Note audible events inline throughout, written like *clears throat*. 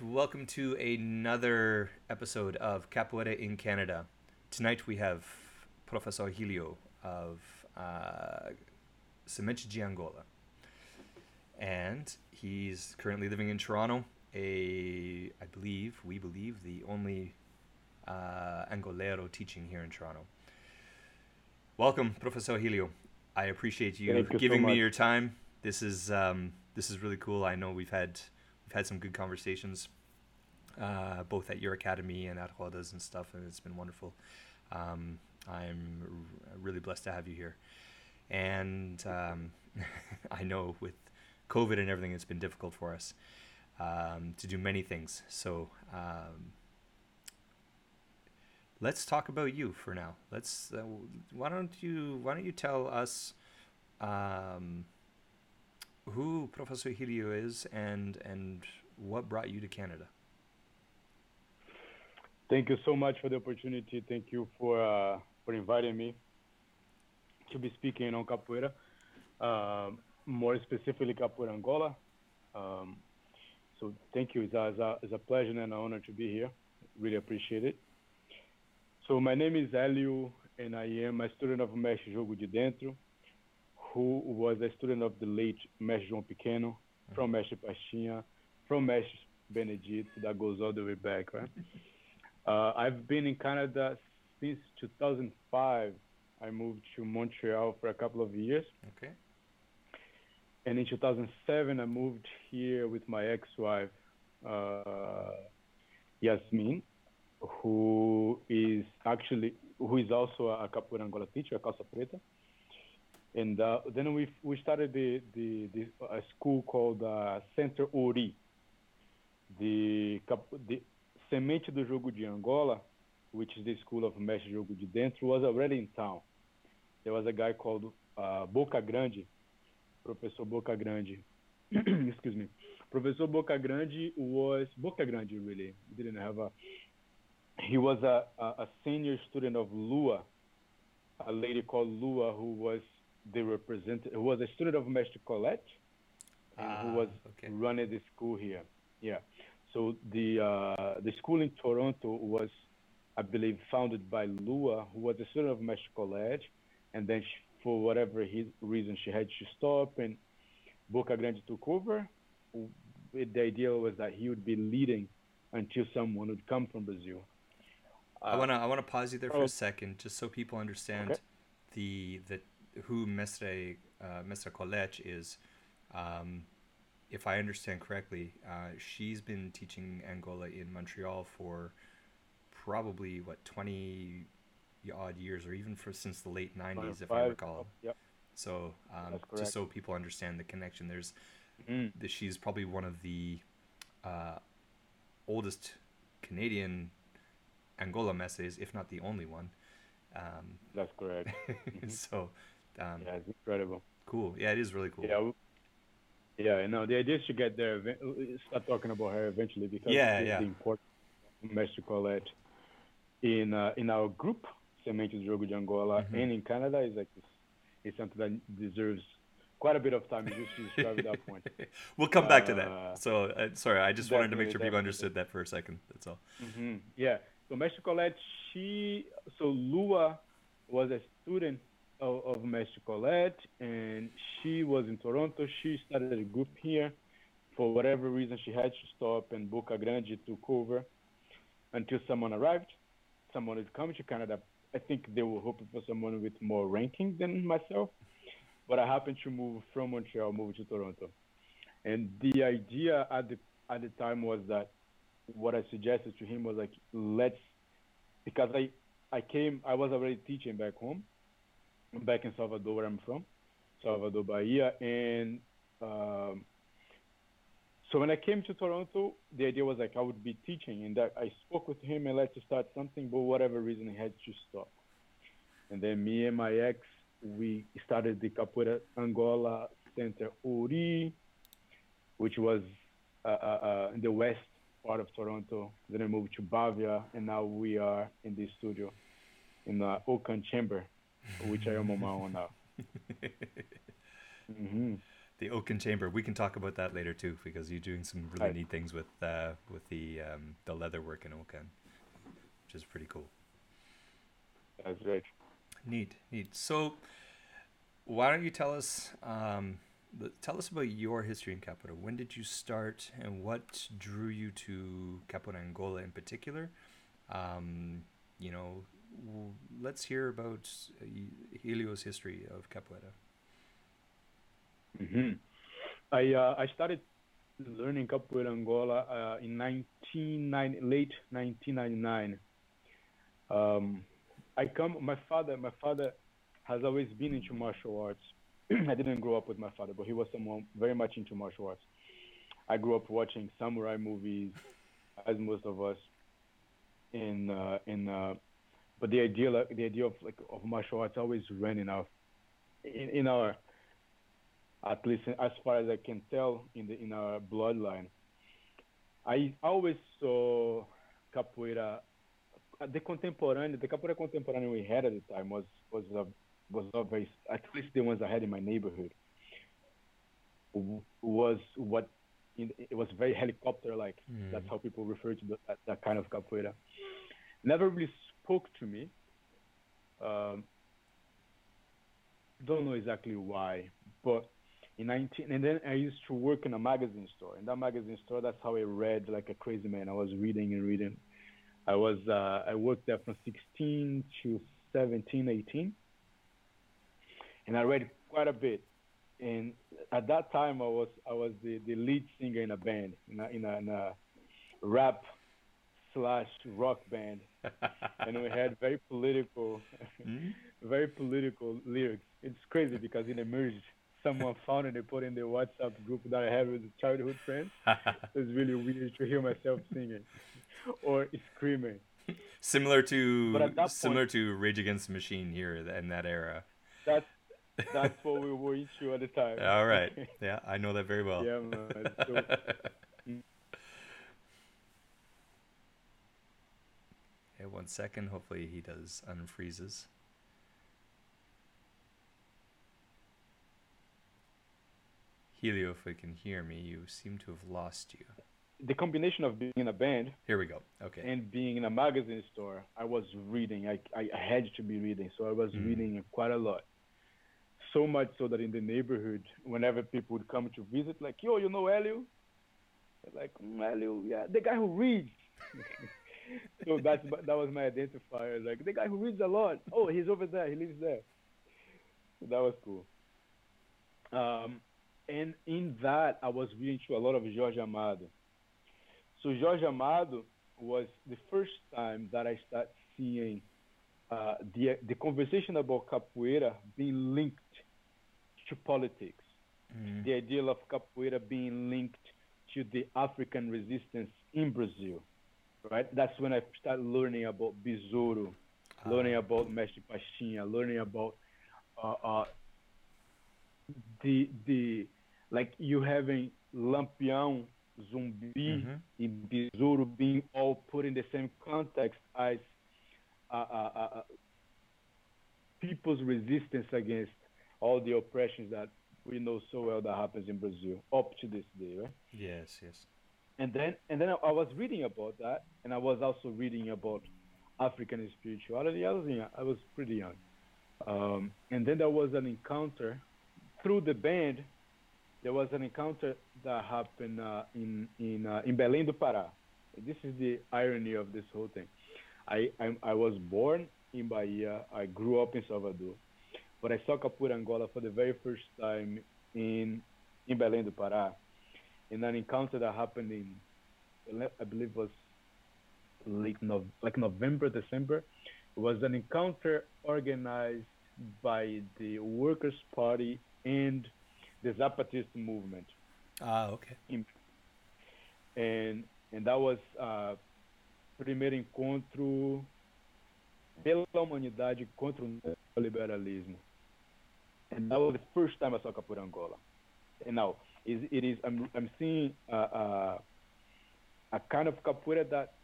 right, welcome to another episode of Capoeira in Canada. Tonight we have Professor Helio of uh, de Angola. And he's currently living in Toronto, a, I believe, we believe, the only uh, Angoleiro teaching here in Toronto. Welcome, Professor Helio. I appreciate you, you so giving me your time. This is um, this is really cool. I know we've had we've had some good conversations, uh, both at your academy and at Rodas and stuff, and it's been wonderful. Um, I'm r- really blessed to have you here, and um, *laughs* I know with COVID and everything, it's been difficult for us um, to do many things. So um, let's talk about you for now. Let's. Uh, why don't you Why don't you tell us um, who Professor Helio is and and what brought you to Canada? Thank you so much for the opportunity. Thank you for uh, for inviting me to be speaking on capoeira, um, more specifically capoeira Angola. Um, so thank you. It's a, it's, a, it's a pleasure and an honor to be here. Really appreciate it. So my name is Hélio, and I am a student of Mestre Jogo de Dentro, who was a student of the late Mestre João Pequeno, from Mestre Pastinha, from Mestre Benedito. That goes all the way back, right? *laughs* Uh, I've been in Canada since 2005. I moved to Montreal for a couple of years. Okay. And in 2007, I moved here with my ex-wife, uh, Yasmin, who is actually who is also a capoeira Angola teacher, a calça preta. And uh, then we we started the the, the a school called uh, Center Ori. The the Semente do Jogo de Angola, which is the school of Mestre Jogo de Dentro, was already in town. There was a guy called uh, Boca Grande, Professor Boca Grande. *clears throat* Excuse me. Professor Boca Grande was Boca Grande really didn't have a. He was a, a, a senior student of Lua, a lady called Lua who was the representative, who was a student of Mestre Colette, and Ah, who was okay. running the school here. Yeah. So the uh, the school in Toronto was, I believe, founded by Lua, who was a student of Mestre Colette, and then she, for whatever his reason she had to stop, and Boca Grande took over. The idea was that he would be leading until someone would come from Brazil. I wanna I wanna pause you there for oh. a second, just so people understand Okay. the the who Mestre uh, Colette is. Um, if I understand correctly, uh, she's been teaching Angola in Montreal for probably what twenty odd years, or even for since the late nineties, if I Five- recall. Yep. So um, just so people understand the connection, there's Mm. that she's probably one of the uh, oldest Canadian Angola mestres, if not the only one. Um, That's correct. *laughs* so um, yeah, it's incredible. cool. Yeah, it is really cool. Yeah. Yeah, no, the idea is to get there, uh, start talking about her eventually because Yeah, it's yeah. the importance of Mestre Colette in uh, in our group, Semente do Jogo de Angola, Mhm. and in Canada is like it's, it's something that deserves quite a bit of time just to describe that *laughs* point. we'll come back to that. Uh, So uh, sorry, I just wanted to make sure people understood that for a second. That's all. hmm Yeah. So Mestre Colette, she so Lua was a student of, of Colette, and she was in Toronto. She started a group here. For whatever reason, she had to stop, and Boca Grande took over until someone arrived. Someone had come to Canada. I think they were hoping for someone with more ranking than myself, but I happened to move from Montreal, move to Toronto, and the idea at the at the time was that what I suggested to him was like, let's, because I, I came, I was already teaching back home, back in Salvador, where I'm from, Salvador, Bahia, and um, so when I came to Toronto, the idea was like I would be teaching, and that I spoke with him and let's start something, but whatever reason he had to stop. And then me and my ex, we started the Capoeira Angola Center Ori, which was uh, uh, uh, in the west part of Toronto. Then I moved to Bavia, and now we are in this studio in the Oaken Chamber, which I am on my own now. *laughs* hmm the Oaken Chamber. We can talk about that later too, because you're doing some really Right. neat things with uh, with the um, the leather work in Oaken, which is pretty cool. That's great. Neat, neat. So, why don't you tell us um, tell us about your history in Capoeira? When did you start, and what drew you to Capoeira Angola in particular? Um, you know, let's hear about uh, Helio's history of Capoeira. hmm I uh, I started learning capoeira Angola uh, in 1990, late 1999. Um, I come. My father. My father has always been into martial arts. *clears throat* I didn't grow up with my father, but he was someone very much into martial arts. I grew up watching samurai movies, as most of us. In uh, in uh, but the idea like, the idea of like of martial arts always ran in our in, in our at least as far as I can tell in the in our bloodline. I always saw capoeira. The contemporary, the capoeira contemporary we had at the time was was a, was not very at least the ones I had in my neighborhood was what in, it was very helicopter like. Mm. That's how people refer to the, that, that kind of capoeira. Never really spoke to me. Um, don't know exactly why, but in 19 and then I used to work in a magazine store. In that magazine store, that's how I read like a crazy man. I was reading and reading. I was uh, I worked there from 16 to 17, 18, and I read quite a bit. And at that time, I was I was the, the lead singer in a band in a, in a, in a rap slash rock band, and we had very political Mm? *laughs* very political lyrics. It's crazy because it emerged. Someone found it and put in the WhatsApp group that I have with childhood friends. *laughs* It's really weird to hear myself singing or screaming. similar to similar to Rage Against the Machine here in that era. That's that's what we were into at the time. All right, *laughs* yeah, I know that very well. yeah, man. So, Okay, one second. Hopefully he does unfreezes. Helio, if you can hear me, you seem to have lost you. the combination of being in a band Here we go. Okay. and being in a magazine store, I was reading. I, I, had to be reading, so I was Mm. reading quite a lot. So much so that in the neighborhood, whenever people would come to visit, like, yo, you know Helio? Like, mm, Elio, yeah, the guy who reads. *laughs* so that's that was my identifier. Like the guy who reads a lot. Oh, he's over there. He lives there. So that was cool. Um, and in that, I was reading to a lot of Jorge Amado. So Jorge Amado was the first time that I started seeing uh, the the conversation about capoeira being linked to politics. Mm. The idea of capoeira being linked to the African resistance in Brazil, right? That's when I started learning about Besouro, learning Ah. about Mestre Pastinha, learning about uh, uh, the the like you having Lampião, Zumbi, Mhm. and Besouro being all put in the same context as uh, uh, uh, uh, people's resistance against all the oppressions that we know so well that happens in Brazil up to this day, right? Yes, yes. And then and then I, was reading about that, and I was also reading about African spirituality. I was young, I was pretty young, um, and then there was an encounter through the band. There was an encounter that happened uh, in in uh, in Belém do Pará. This is the irony of this whole thing. I I, I was born in Bahia. I grew up in Salvador, but I saw Capoeira Angola for the very first time in in Belém do Pará in an encounter that happened in, I believe was late Nov like November, December. It was an encounter organized by the Workers' Party and the Zapatista movement, Ah, okay. and and that was uh, primeiro encontro pela humanidade contra o neoliberalismo. And that was the first time I saw Capoeira Angola. And now is it is I'm I'm seeing uh, uh, a kind of capoeira that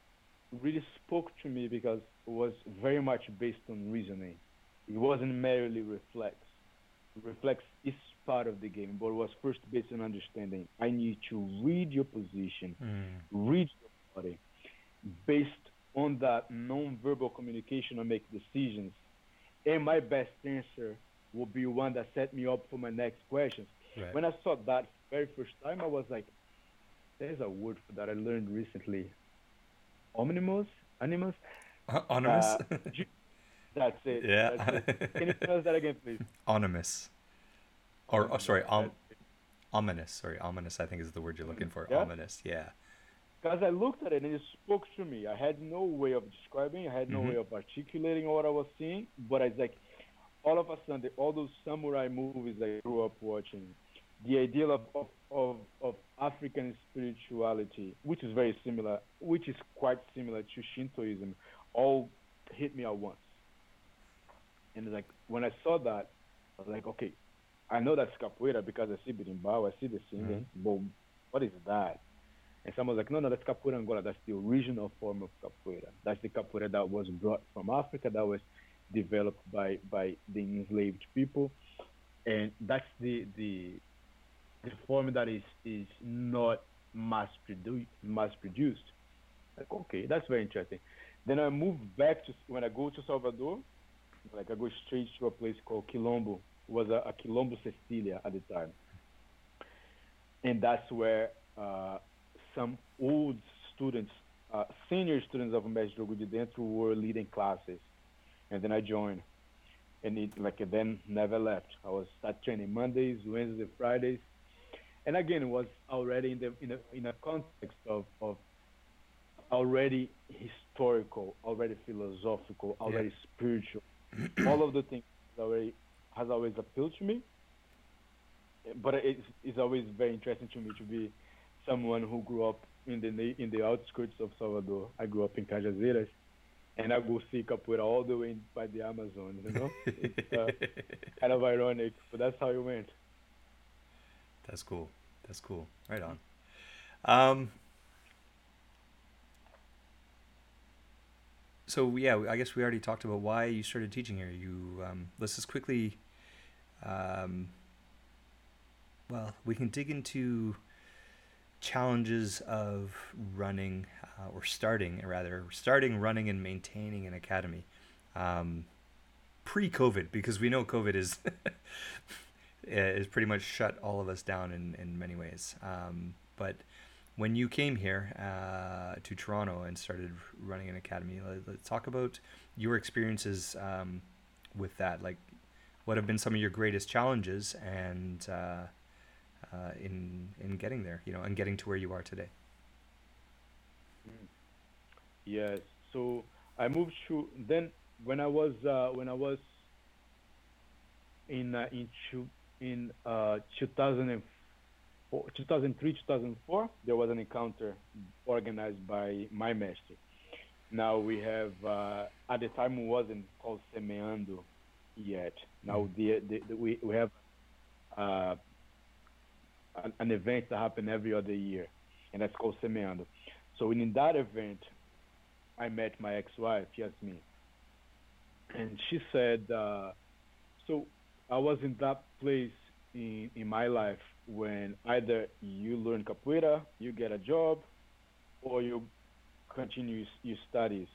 really spoke to me because it was very much based on reasoning. It wasn't merely reflex. reflex is part of the game, but it was first based on understanding. I need to read your position, Mm. read your body. Based on that non-verbal communication, I make decisions. And my best answer will be one that set me up for my next questions. Right. When I saw that very first time, I was like, there's a word for that I learned recently. Omnimous? Animus? Anonymous? Uh, *laughs* That's it. Yeah. That's it. Can you pronounce that again, please? Anonymous. Or, oh, sorry, om- ominous. Sorry, ominous, I think is the word you're looking for. Yeah? Ominous, yeah. Because I looked at it and it spoke to me. I had no way of describing. I had no Mhm. way of articulating what I was seeing. But it's like, all of a sudden, all those samurai movies I grew up watching, the idea of, of, of, of African spirituality, which is very similar, which is quite similar to Shintoism, all hit me at once. And like, when I saw that, I was like, okay, I know that's capoeira because I see berimbau, I see the singing, mm-hmm. but what is that? And someone was like, no, no, that's capoeira Angola. That's the original form of capoeira. That's the capoeira that was brought from Africa, that was developed by, by the enslaved people. And that's the, the, the form that is, is not mass, produ- mass produced. Like, okay, that's very interesting. Then I move back to, when I go to Salvador, like I go straight to a place called Quilombo. It was a, a Quilombo Cecilia at the time. And that's where uh, some old students, uh, senior students of Mestre Jogo de Dentro were leading classes. And then I joined. And it like then never left. I was start training Mondays, Wednesdays, Fridays. And again, it was already in the in a in a context of, of already historical, already philosophical, already spiritual. *clears throat* All of the things already has always appealed to me. But it's, it's always very interesting to me to be someone who grew up in the in the outskirts of Salvador. I grew up in Cajazeiras, and I go see capoeira all the way by the Amazon. You know, it's uh, *laughs* kind of ironic, but that's how it went. That's cool. That's cool. Right on. Um, so yeah, I guess we already talked about why you started teaching here. You um, let's just quickly. Um, well, we can dig into challenges of running uh, or starting rather starting running and maintaining an academy um, pre-covid because we know covid is *laughs* is pretty much shut all of us down in, in many ways um, but when you came here uh, to toronto and started running an academy let, let's talk about your experiences um, with that like what have been some of your greatest challenges and uh, uh, in in getting there, you know, and getting to where you are today. Yes. So I moved to then when I was uh, when I was in uh, in two, in uh, 2004, 2003 2004 there was an encounter organized by my master. Now we have uh, at the time it wasn't called Semeando yet. Now the, the, the we we have uh, an, an event that happen every other year, and that's called Semeando. So in that event, I met my ex-wife, Yasmin, and she said, uh, so I was in that place in, in my life when either you learn capoeira, you get a job, or you continue your studies.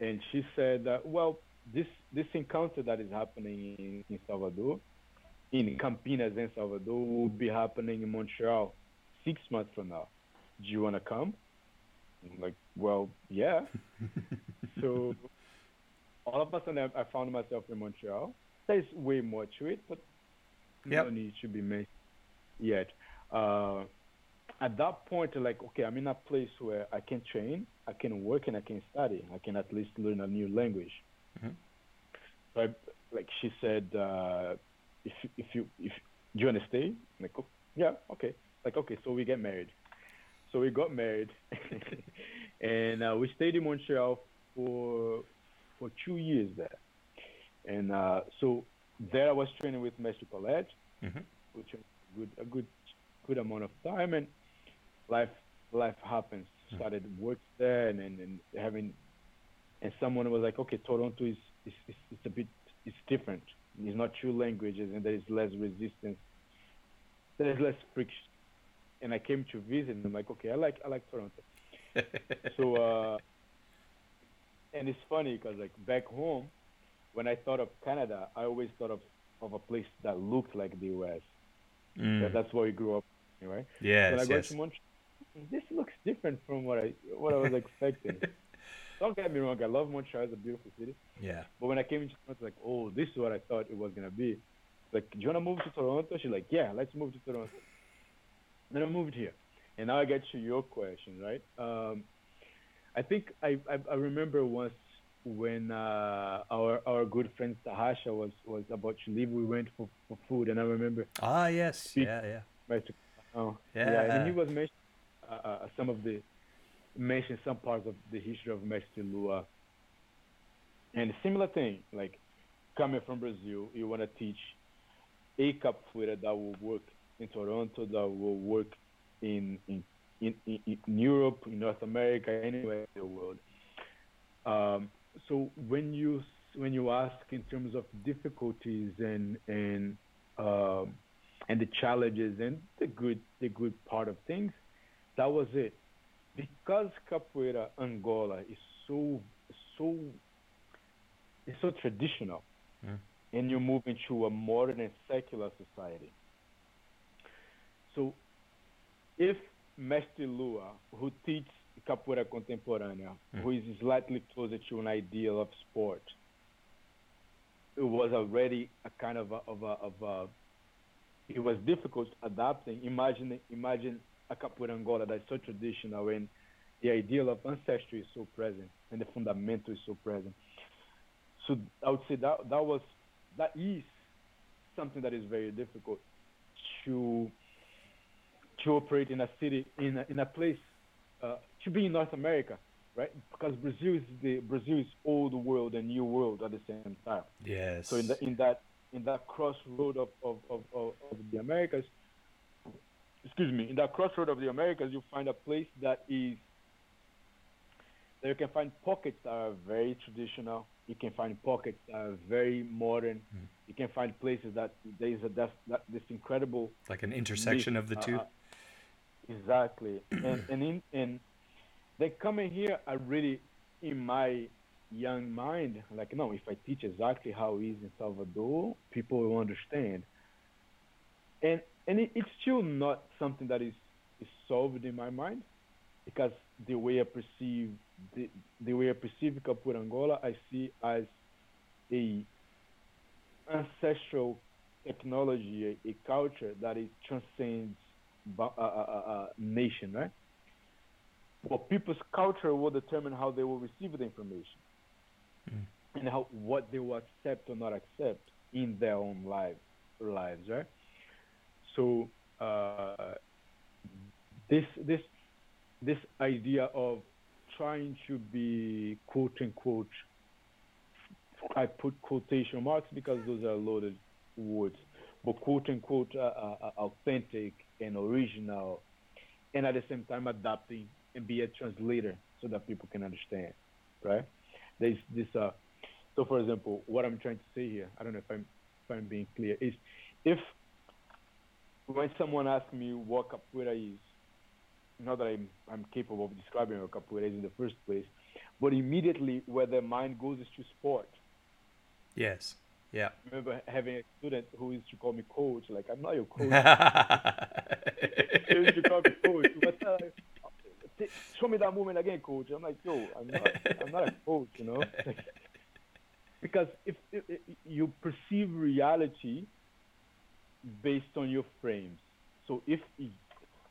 And she said, uh, well, this this encounter that is happening in, in Salvador, in Campinas and Salvador, will be happening in Montreal six months from now. Do you want to come? I'm like, well, yeah. *laughs* so all of a sudden, I, I found myself in Montreal. There's way more to it, but Yep. no need to be made yet. Uh, at that point, like, okay, I'm in a place where I can train, I can work, and I can study. I can at least learn a new language. Mhm. So, I, like she said, uh, if if you if do you want to stay? I'm like, oh, yeah, okay. Like, okay, so we get married. So we got married, *laughs* and uh, we stayed in Montreal for for two years there. And uh, so there I was training with Mestre Colette, Mhm. which was good a good good amount of time, and life life happens. Started work there, and, and, and having, and someone was like, okay, Toronto is is, is, is a bit it's different. It's not two languages, and there is less resistance. There is less friction. And I came to visit, and I'm like, okay, I like I like Toronto. *laughs* so, uh, and it's funny because like back home, when I thought of Canada, I always thought of of a place that looked like the U.S. Mm. That's where we grew up, right? Yes, when I go yes. to Montreal, this looks different from what I what I was expecting. *laughs* Don't get me wrong, I love Montreal; it's a beautiful city. Yeah. But when I came into Toronto, like, oh, this is what I thought it was gonna be. Like, do you wanna move to Toronto? She's like, yeah, let's move to Toronto. Then I moved here, and now I get to your question, right? Um, I think I, I I remember once when uh, our our good friend Tahasha was was about to leave, we went for, for food, and I remember Ah, yes. Yeah, yeah. Oh, Yeah. and he was mentioning uh, uh, some of the mentioned some parts of the history of Mestre Lua. And similar thing, like coming from Brazil, you want to teach a capoeira that will work in Toronto, that will work in in, in, in, in Europe, in North America, anywhere in the world. Um, so when you when you ask in terms of difficulties and and um, and the challenges and the good the good part of things, that was it. Because capoeira Angola is so so it's so traditional, Mm. and you move into a modern and secular society. So, if Mestre Lua, who teaches capoeira contemporânea, Mm. who is slightly closer to an ideal of sport, it was already a kind of a, of a, of a it was difficult adapting. Imagine imagine a capoeira Angola that's so traditional and the ideal of ancestry is so present and the fundamental is so present. So I would say that that was that is something that is very difficult to to operate in a city in a, in a place uh, to be in North America, right? Because Brazil is the Brazil is old world and new world at the same time. Yes. So in, the, in that in that crossroad of, of, of, of, the Americas, excuse me, in that crossroad of the Americas, you find a place that is that you can find pockets that are very traditional. You can find pockets that are very modern. Mm. You can find places that there is a that, that this incredible like an intersection of the two. uh, exactly. and and in and then coming here, I really, in my young mind, like no, if I teach exactly how it is in Salvador, people will understand. And and it, it's still not something that is is solved in my mind, because the way I perceive the the way I perceive Capoeira Angola, I see as a ancestral technology, a, a culture that it transcends uh, uh, uh, uh, nation, right? Well, people's culture will determine how they will receive the information Mm. and how what they will accept or not accept in their own lives, lives, right? So uh, this this this idea of trying to be quote unquote I put quotation marks because those are loaded words, but quote unquote uh, uh, uh, authentic and original, and at the same time adapting and be a translator so that people can understand, right? There's this. Uh, so, for example, what I'm trying to say here, I don't know if I'm if I'm being clear, is if when someone asks me what capoeira is, not that I'm I'm capable of describing what capoeira is in the first place, but immediately where their mind goes is to sport. Yes. Yeah. I remember having a student who used to call me coach. Like I'm not your coach. *laughs* he used to call me coach. But, uh, show me that movement again, coach. I'm like, yo, I'm not, I'm not a coach, you know. *laughs* because if, if, if you perceive reality based on your frames, so if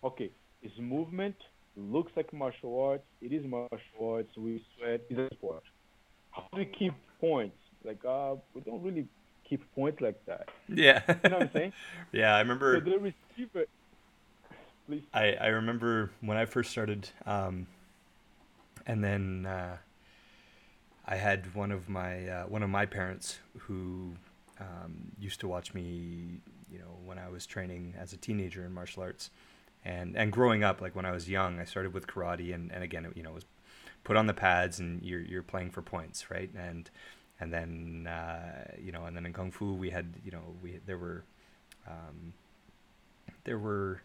okay, it's movement looks like martial arts. It is martial arts. We sweat. It's a sport. How do we keep points? Like, uh, we don't really keep points like that. yeah. You know what I'm saying? *laughs* yeah, I So remember the receiver, please. I, I remember when I first started, um, and then uh, I had one of my uh, one of my parents who um, used to watch me, you know, when I was training as a teenager in martial arts, and and growing up, like when I was young, I started with karate, and, and again, you know, was put on the pads, and you're you're playing for points, right? And and then uh, you know, and then in kung fu we had you know we there were um, there were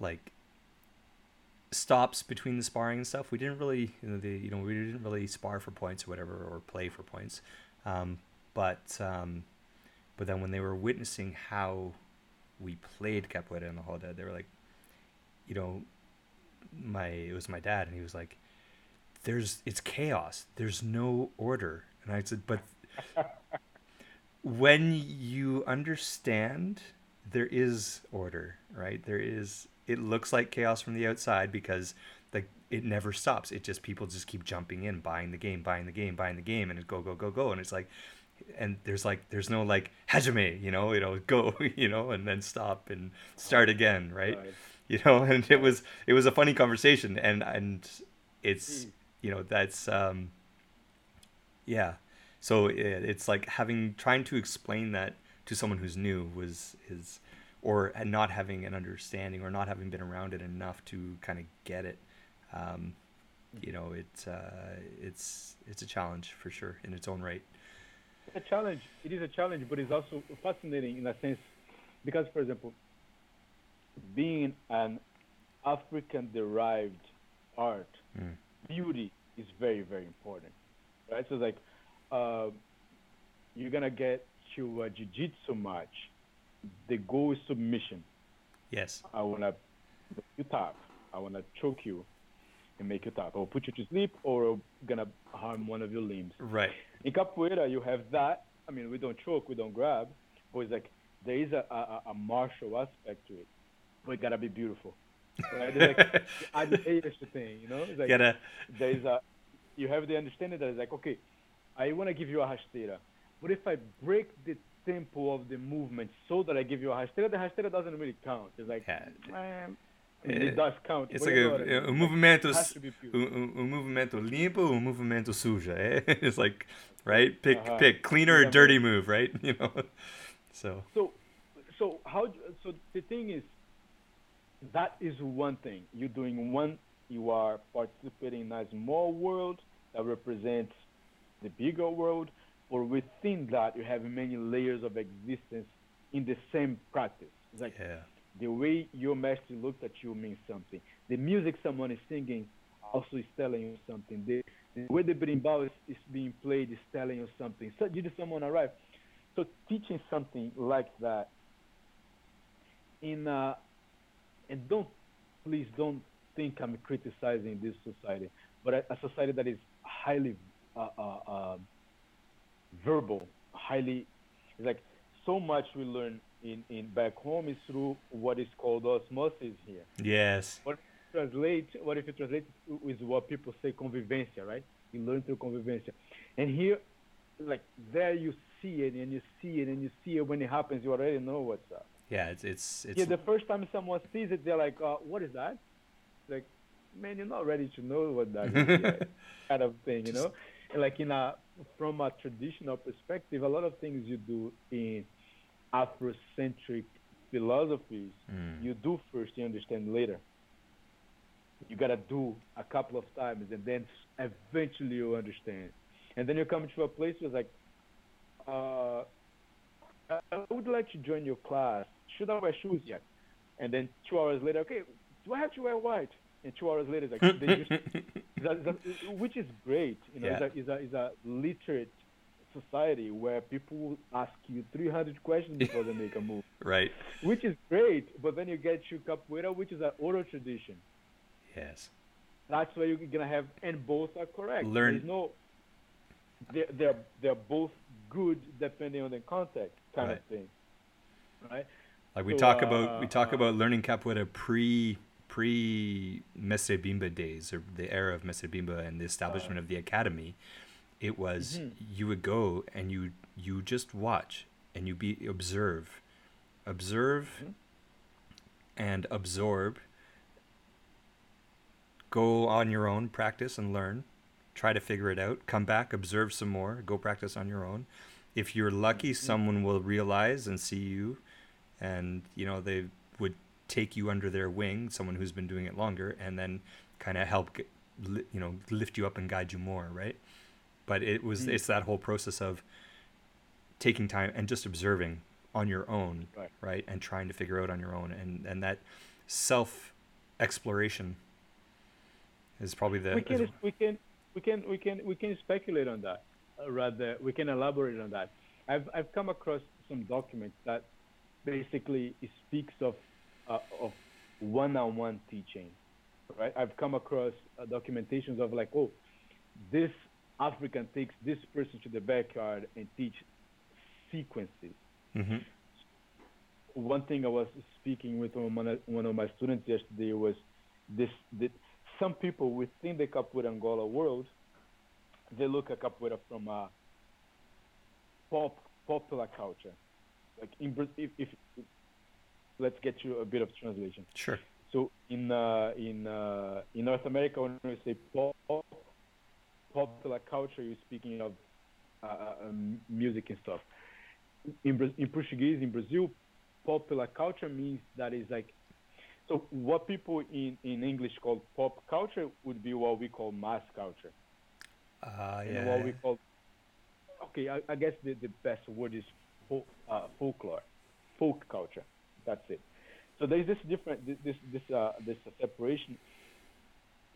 like stops between the sparring and stuff. We didn't really you know the you know we didn't really spar for points or whatever or play for points, um, but um, but then when they were witnessing how we played capoeira in the holiday, they were like, you know, my it was my dad, and he was like, "There's it's chaos. There's no order." And I said, "But *laughs* when you understand, there is order, right? There is. It looks like chaos from the outside because like it never stops. It just people just keep jumping in, buying the game, buying the game, buying the game, and it go go go go, and it's like." and there's like there's no like hajime you know you *laughs* know go you know and then stop and start again right, right. you know *laughs* and it was it was a funny conversation and and it's you know that's um yeah so it, it's like having trying to explain that to someone who's new was is or not having an understanding or not having been around it enough to kind of get it um you know it's uh it's it's a challenge for sure in its own right a challenge. It is a challenge, but it's also fascinating in a sense because, for example, being an African-derived art, mm. beauty is very, very important, right? So, like, uh, you're gonna get to a jiu-jitsu match. The goal is submission. Yes. I wanna you tap. I wanna choke you and make you tap, or put you to sleep, or gonna harm one of your limbs. Right. In capoeira, you have that. I mean, we don't choke, we don't grab, but it's like there is a, a, a martial aspect to it, but it gotta be beautiful. Right? There's like *laughs* add extra thing, you know. It's like gotta... there is a you have the understanding that it's like okay, I want to give you a rasteira, but if I break the tempo of the movement so that I give you a rasteira, the rasteira doesn't really count. It's like yeah. it does count. It's like a, a, movimento, um, um movimento limpo, um movimento suja. *laughs* It's like, right? Pick, uh-huh. pick, cleaner or dirty move, right? *laughs* You know, so. So, so how? So the thing is, that is one thing. You're doing one. You are participating in a small world that represents the bigger world, or within that, you have many layers of existence in the same practice. It's like. Yeah the way your master looked at you means something. The music someone is singing also is telling you something. The, the way the berimbau is, is being played is telling you something. So did someone arrive? So teaching something like that in uh, and don't please don't think I'm criticizing this society, but a, a society that is highly uh, uh, uh verbal, highly like so much we learn in, in back home is through what is called osmosis here. Yes. What translate what if you translate is what people say convivência, right? You learn through convivência. And here like there you see it and you see it and you see it when it happens you already know what's up. Yeah, it's it's, it's Yeah, the first time someone sees it they're like, uh, what is that? Like, man, you're not ready to know what that is *laughs* kind of thing, you know? Like in a from a traditional perspective, a lot of things you do in Afrocentric philosophies, mm. you do first, you understand later. You gotta do a couple of times, and then eventually you understand. And then you come to a place where it's like, uh, I would like to join your class. Should I wear shoes yet? And then two hours later, okay, do I have to wear white? And two hours later, it's like, just, *laughs* that, that, which is great. You know, yeah. is a, is a literate society where people will ask you 300 questions before they make a *laughs* move. Right. Which is great, but then you get to capoeira, which is an oral tradition. Yes. That's where you're gonna have, and both are correct. Learn. There's no. They're they're they're both good depending on the context, kind right. of thing. Right. Like we so, talk uh, about we talk uh, about learning capoeira pre pre Mestre Bimba days or the era of Mestre Bimba and the establishment uh, of the academy it was mm-hmm. you would go and you you just watch and you be observe, observe, mm-hmm. and absorb. Go on your own, practice and learn. Try to figure it out. Come back, observe some more. Go practice on your own. If you're lucky, mm-hmm. someone will realize and see you, and you know they would take you under their wing. Someone who's been doing it longer, and then kind of help, you know, lift you up and guide you more. Right but it was Mm. it's that whole process of taking time and just observing on your own, Right. And trying to figure out on your own, and and that self exploration is probably the we can is- we can we can we can we can speculate on that uh, rather we can elaborate on that i've i've come across some documents that basically speaks of uh, of one-on-one teaching right i've come across uh, documentations of like oh this african takes this person to the backyard and teach sequences Mhm. one thing I was speaking with one of, one of my students yesterday was this, that some people within the Capoeira Angola world, they look at Capoeira from a pop popular culture. Like in if, if let's get you a bit of translation. Sure. So in uh, in uh, in North America, when we say pop, popular culture, you're speaking of uh, uh, um, music and stuff. In in Portuguese, in Brazil, popular culture means that is like. So what people in, in English call pop culture would be what we call mass culture, Uh, and yeah. what we call. Okay, I, I guess the, the best word is fol- uh, folklore, folk culture. That's it. So there is this different this this this, uh, this separation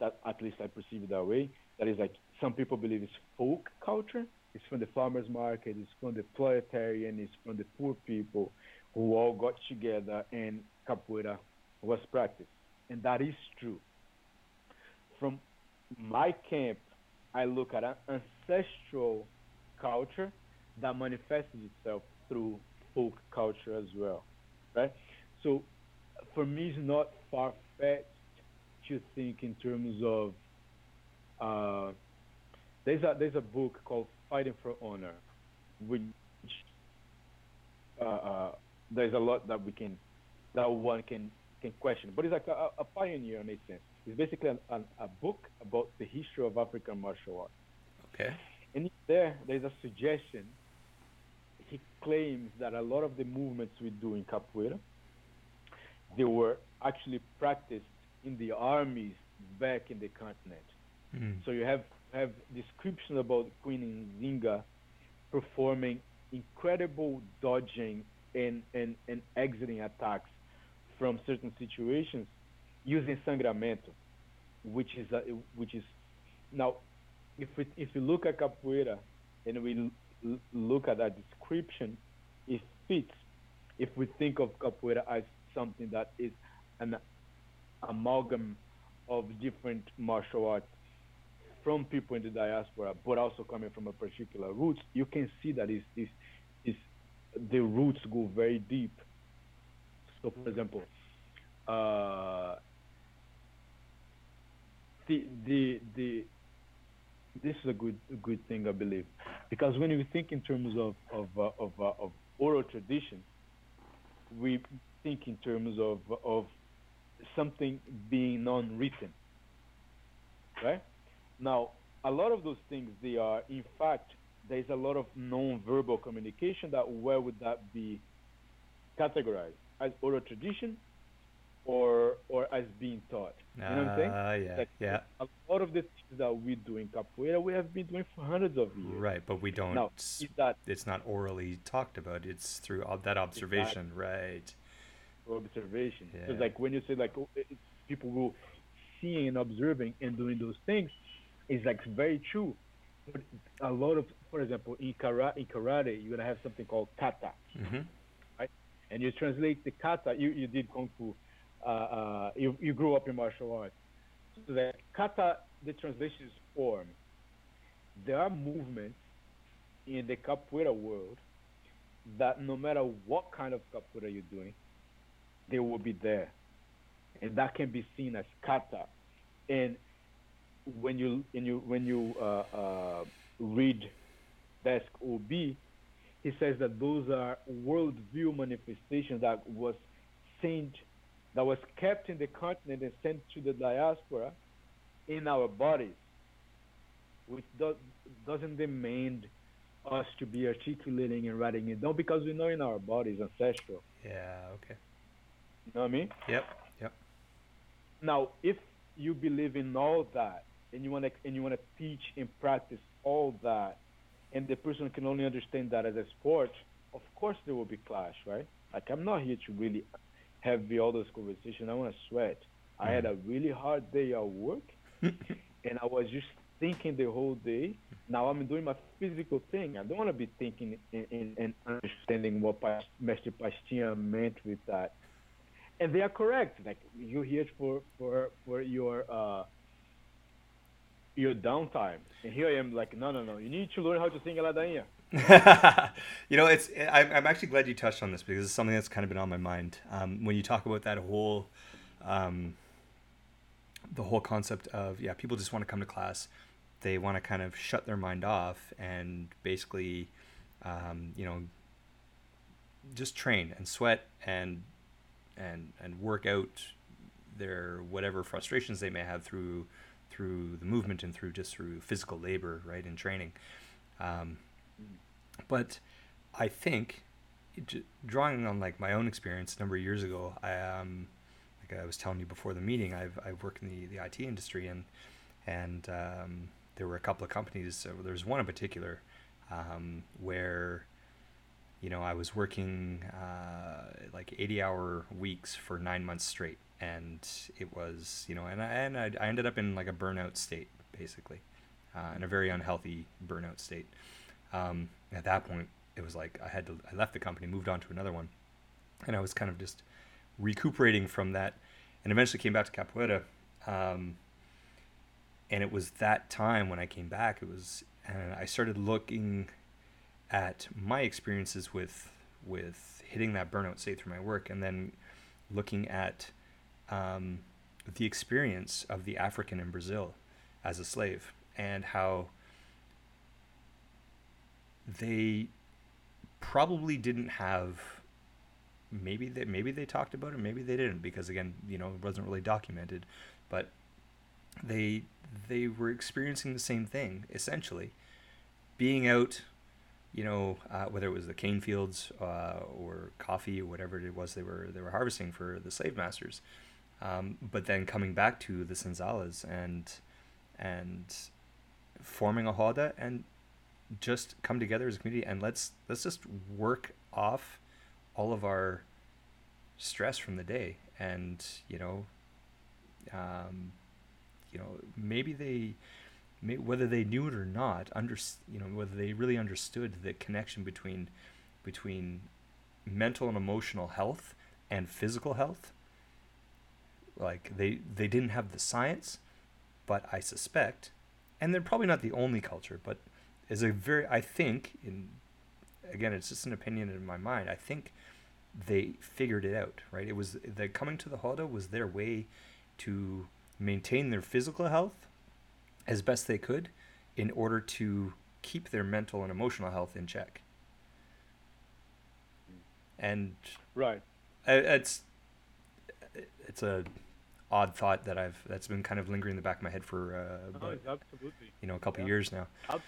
that at least I perceive it that way. That is like some people believe it's folk culture. It's from the farmers market. It's from the proletarian. It's from the poor people who all got together and capoeira was practiced, and that is true. From my camp, I look at an ancestral culture that manifests itself through folk culture as well, right? So for me, it's not far fetched to think in terms of. Uh, there's a there's a book called Fighting for Honor, which uh, uh, there's a lot that we can that one can can question, but it's like a, a pioneer in a sense. It's basically an, an, a book about the history of African martial arts. Okay. And there, there's a suggestion. He claims that a lot of the movements we do in capoeira, they were actually practiced in the armies back in the continent. Mm. So you have have description about Queen Nzinga performing incredible dodging and, and, and exiting attacks from certain situations using sangramento, which is a, which is now if we if you look at capoeira and we look at that description, it fits. If we think of capoeira as something that is an amalgam of different martial arts from people in the diaspora, but also coming from a particular roots, you can see that is is is the roots go very deep. So, for example, uh, the the the this is a good a good thing I believe, because when you think in terms of of uh, of, uh, of oral tradition, we think in terms of of something being non-written, right? Now, a lot of those things they are in fact there is a lot of non-verbal communication that where would that be categorized as oral tradition or or as being taught? You know what I'm saying? Ah, yeah, Like, yeah. Lot of the things that we do in capoeira, we have been doing for hundreds of years. Right, but we don't. Now, that it's not orally talked about. It's through that observation, right? observation? Yeah. Because like when you say like oh, people will seeing and observing and doing those things, is like very true. But a lot of, for example, in karate, in karate, you're gonna have something called kata, hmm and you translate the kata. You you did kung fu. Uh, uh, you you grew up in martial arts. So the kata, the translation is form. There are movements in the capoeira world that no matter what kind of capoeira you're doing, they will be there, and that can be seen as kata. And when you when you when you uh, uh, read Desk OB, he says that those are worldview manifestations that was sent, that was kept in the continent and sent to the diaspora in our bodies, which does, doesn't demand us to be articulating and writing it down because we know in our bodies ancestral. Yeah. Okay. You know what I mean? Yep. Yep. Now, if you believe in all that and you want to and you want to teach and practice all that, and the person can only understand that as a sport, of course there will be clash, right? Like I'm not here to really have all those conversations. I want to sweat. I had mm-hmm. a really hard day at work, and I was just thinking the whole day. Now I'm doing my physical thing. I don't want to be thinking and, understanding what Master Pastinha meant with that. And they are correct. Like you're here for for for your uh, your downtime, and here I am like, no, no, no. You need to learn how to sing ladainha. *laughs* you know, it's I'm, I'm actually glad you touched on this because it's something that's kind of been on my mind. Um, when you talk about that whole, um, the whole concept of yeah, people just want to come to class, they want to kind of shut their mind off and basically, um, you know, just train and sweat and and and work out their whatever frustrations they may have through through the movement and through just through physical labor, right, and training. Um, but I think, drawing on like my own experience a number of years ago, I um, like I was telling you before the meeting, I've I've worked in the, the IT industry and and um, there were a couple of companies. There was one in particular um, where you know I was working uh, like 80 hour weeks for nine months straight, and it was you know and I, and I, I ended up in like a burnout state basically, uh, in a very unhealthy burnout state. Um, at that point, it was like I had to I left the company, moved on to another one, and I was kind of just recuperating from that, and eventually came back to capoeira. Um, and it was that time when I came back. It was and I started looking at my experiences with with hitting that burnout state through my work, and then looking at um, the experience of the African in Brazil as a slave and how they probably didn't have maybe they maybe they talked about it maybe they didn't because again you know it wasn't really documented but they they were experiencing the same thing essentially. Being out you know uh, whether it was the cane fields uh, or coffee or whatever it was they were they were harvesting for the slave masters um, but then coming back to the senzalas and and forming a roda and just come together as a community and let's let's just work off all of our stress from the day and you know um, you know maybe they may, whether they knew it or not under you know whether they really understood the connection between between mental and emotional health and physical health like they they didn't have the science but i suspect and they're probably not the only culture but is a very I think in again it's just an opinion in my mind. I think they figured it out, right? It was the coming to the roda was their way to maintain their physical health as best they could in order to keep their mental and emotional health in check. And right, it's it's a odd thought that I've that's been kind of lingering in the back of my head for uh, about, absolutely. you know a couple yeah. years now. Uh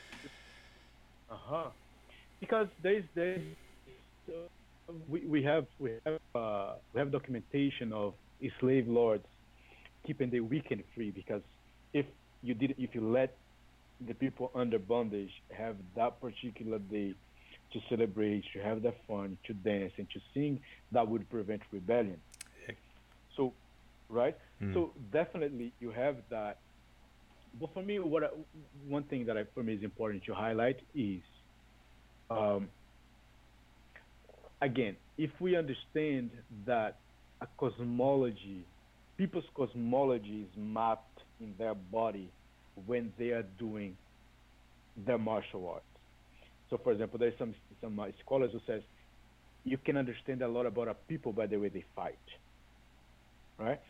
huh. Because there's there's we, we have we have uh, we have documentation of slave lords keeping the weekend free because if you did if you let the people under bondage have that particular day to celebrate, to have that fun, to dance and to sing, that would prevent rebellion. So, right? Mm. So definitely you have that but for me, what I, one thing that I, for me is important to highlight is, um, again, if we understand that a cosmology, people's cosmology is mapped in their body when they are doing their martial arts. So, for example, there's some some uh, scholars who says you can understand a lot about a people by the way they fight, right?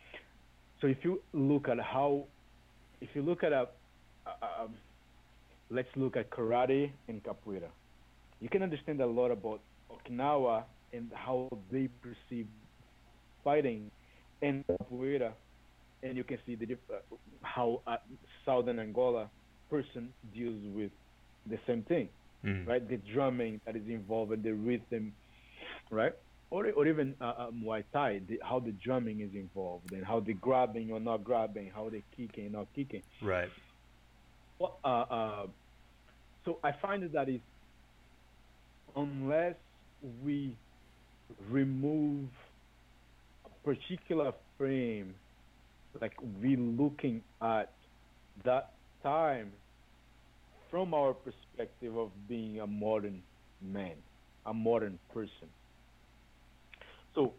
So, if you look at how if you look at a, um, let's look at karate and capoeira. You can understand a lot about Okinawa and how they perceive fighting and capoeira, and you can see the uh, how a southern Angola person deals with the same thing, mm. right? The drumming that is involved and the rhythm, right? or, or even uh, uh, Muay Thai, the, how the drumming is involved and how the grabbing or not grabbing, how the kicking or not kicking. Right. Well, uh, uh, so I find that is unless we remove a particular frame, like we looking at that time from our perspective of being a modern man, a modern person. So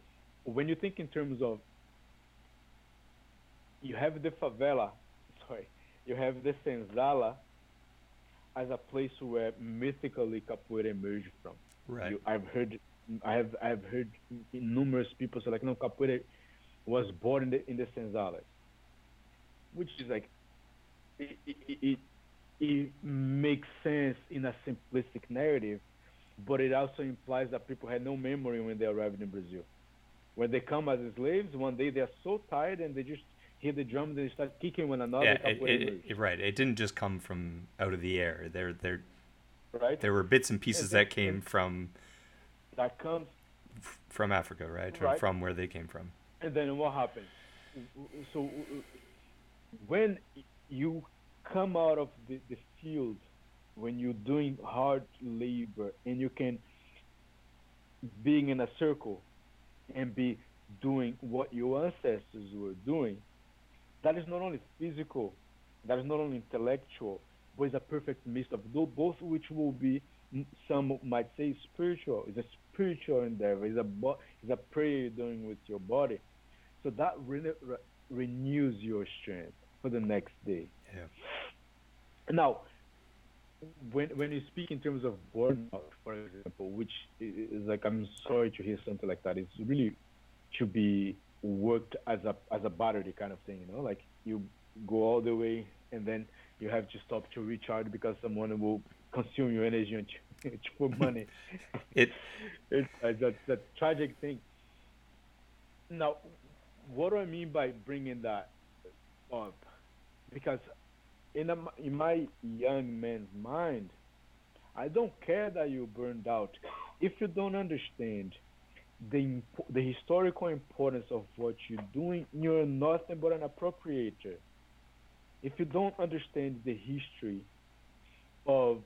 when you think in terms of you have the favela, *laughs* sorry, you have the senzala as a place where mythically capoeira emerged from. Right. You, I've heard, I have, I've heard numerous people say like, no, capoeira was born in the in the senzalas, which is like, it, it, it, it makes sense in a simplistic narrative, but it also implies that people had no memory when they arrived in Brazil. When they come as slaves, one day they're so tired and they just hear the drums and they start kicking one another. Yeah, it, it, it, right. It didn't just come from out of the air. There, there, right. There were bits and pieces that came from that comes from Africa, right? right? From where they came from. And then what happened? So when you come out of the, the field, when you're doing hard labor, and you can being in a circle and be doing what your ancestors were doing, that is not only physical, that is not only intellectual, but it's a perfect mix of both, which will be some might say spiritual. It's a spiritual endeavor. It's a it's a prayer you're doing with your body, so that re- re- renews your strength for the next day. Yeah. Now, when when you speak in terms of burnout, for example, which is like I'm sorry to hear something like that. It's really should be worked as a as a battery kind of thing, you know, like you go all the way and then you have to stop to recharge because someone will consume your energy and *laughs* for money. *laughs* it *laughs* it's uh, a, a tragic thing. Now, what do I mean by bringing that up? Because in a, in my young man's mind, I don't care that you burned out if you don't understand the the historical importance of what you're doing, you're nothing but an appropriator. If you don't understand the history of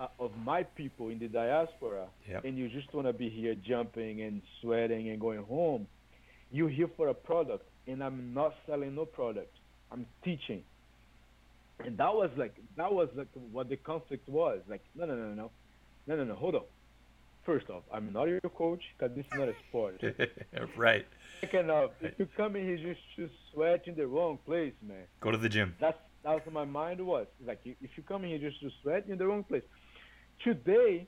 uh, of my people in the diaspora, yep. and you just want to be here jumping and sweating and going home, you're here for a product, and I'm not selling no product. I'm teaching, and that was like that was like what the conflict was. Like no no no no no no no hold up first off, I'm not your coach because this is not a sport. *laughs* right. Second off, if you come in here just to sweat in the wrong place, man. Go to the gym. That's that's what my mind was. Like if you come in here just to sweat in the wrong place. Today,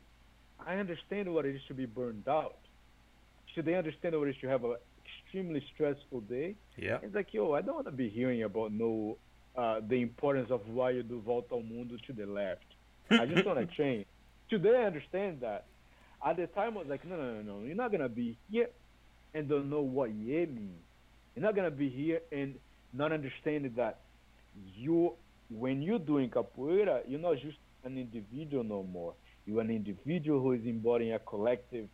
I understand what it is to be burned out. Today, I understand what it is to have an extremely stressful day. Yeah. It's like, yo, I don't want to be hearing about no uh, the importance of why you do Volta ao Mundo to the left. I just want to *laughs* change. Today, I understand that at the time I was like, no, no, no, no, you're not gonna be here and don't know what yeah means. You're not gonna be here and not understanding that you, when you're doing capoeira, you're not just an individual no more. You're an individual who is embodying a collective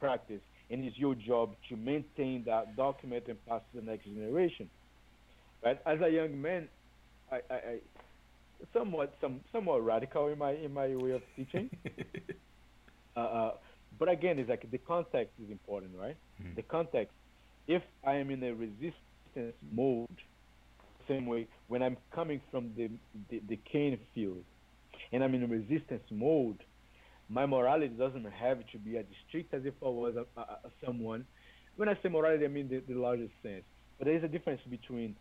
practice, and it's your job to maintain that, document, and pass to the next generation. But As a young man, I, I, I somewhat some somewhat radical in my in my way of teaching. *laughs* Uh, uh, but again, it's like the context is important, right? Mm-hmm. The context. If I am in a resistance mode, same way when I'm coming from the the, the cane field, and I'm in a resistance mode, my morality doesn't have to be as strict as if I was a, a, a someone. When I say morality, I mean the, the largest sense. But there is a difference between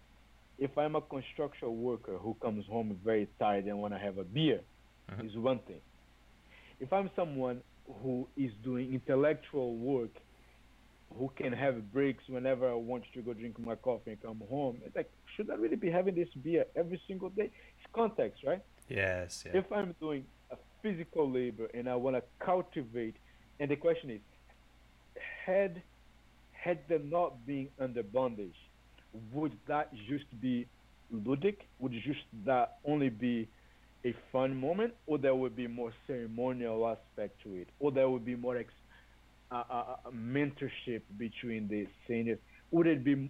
if I'm a construction worker who comes home very tired and want to have a beer, uh-huh. is one thing. If I'm someone who is doing intellectual work, who can have breaks whenever I want to go drink my coffee and come home. It's like, should I really be having this beer every single day? It's context, right? Yes. Yeah. If I'm doing a physical labor and I want to cultivate, and the question is, had had them not being under bondage, would that just be ludic? Would just that only be a fun moment, or there would be more ceremonial aspect to it, or there would be more ex- uh, uh, mentorship between the seniors? Would it be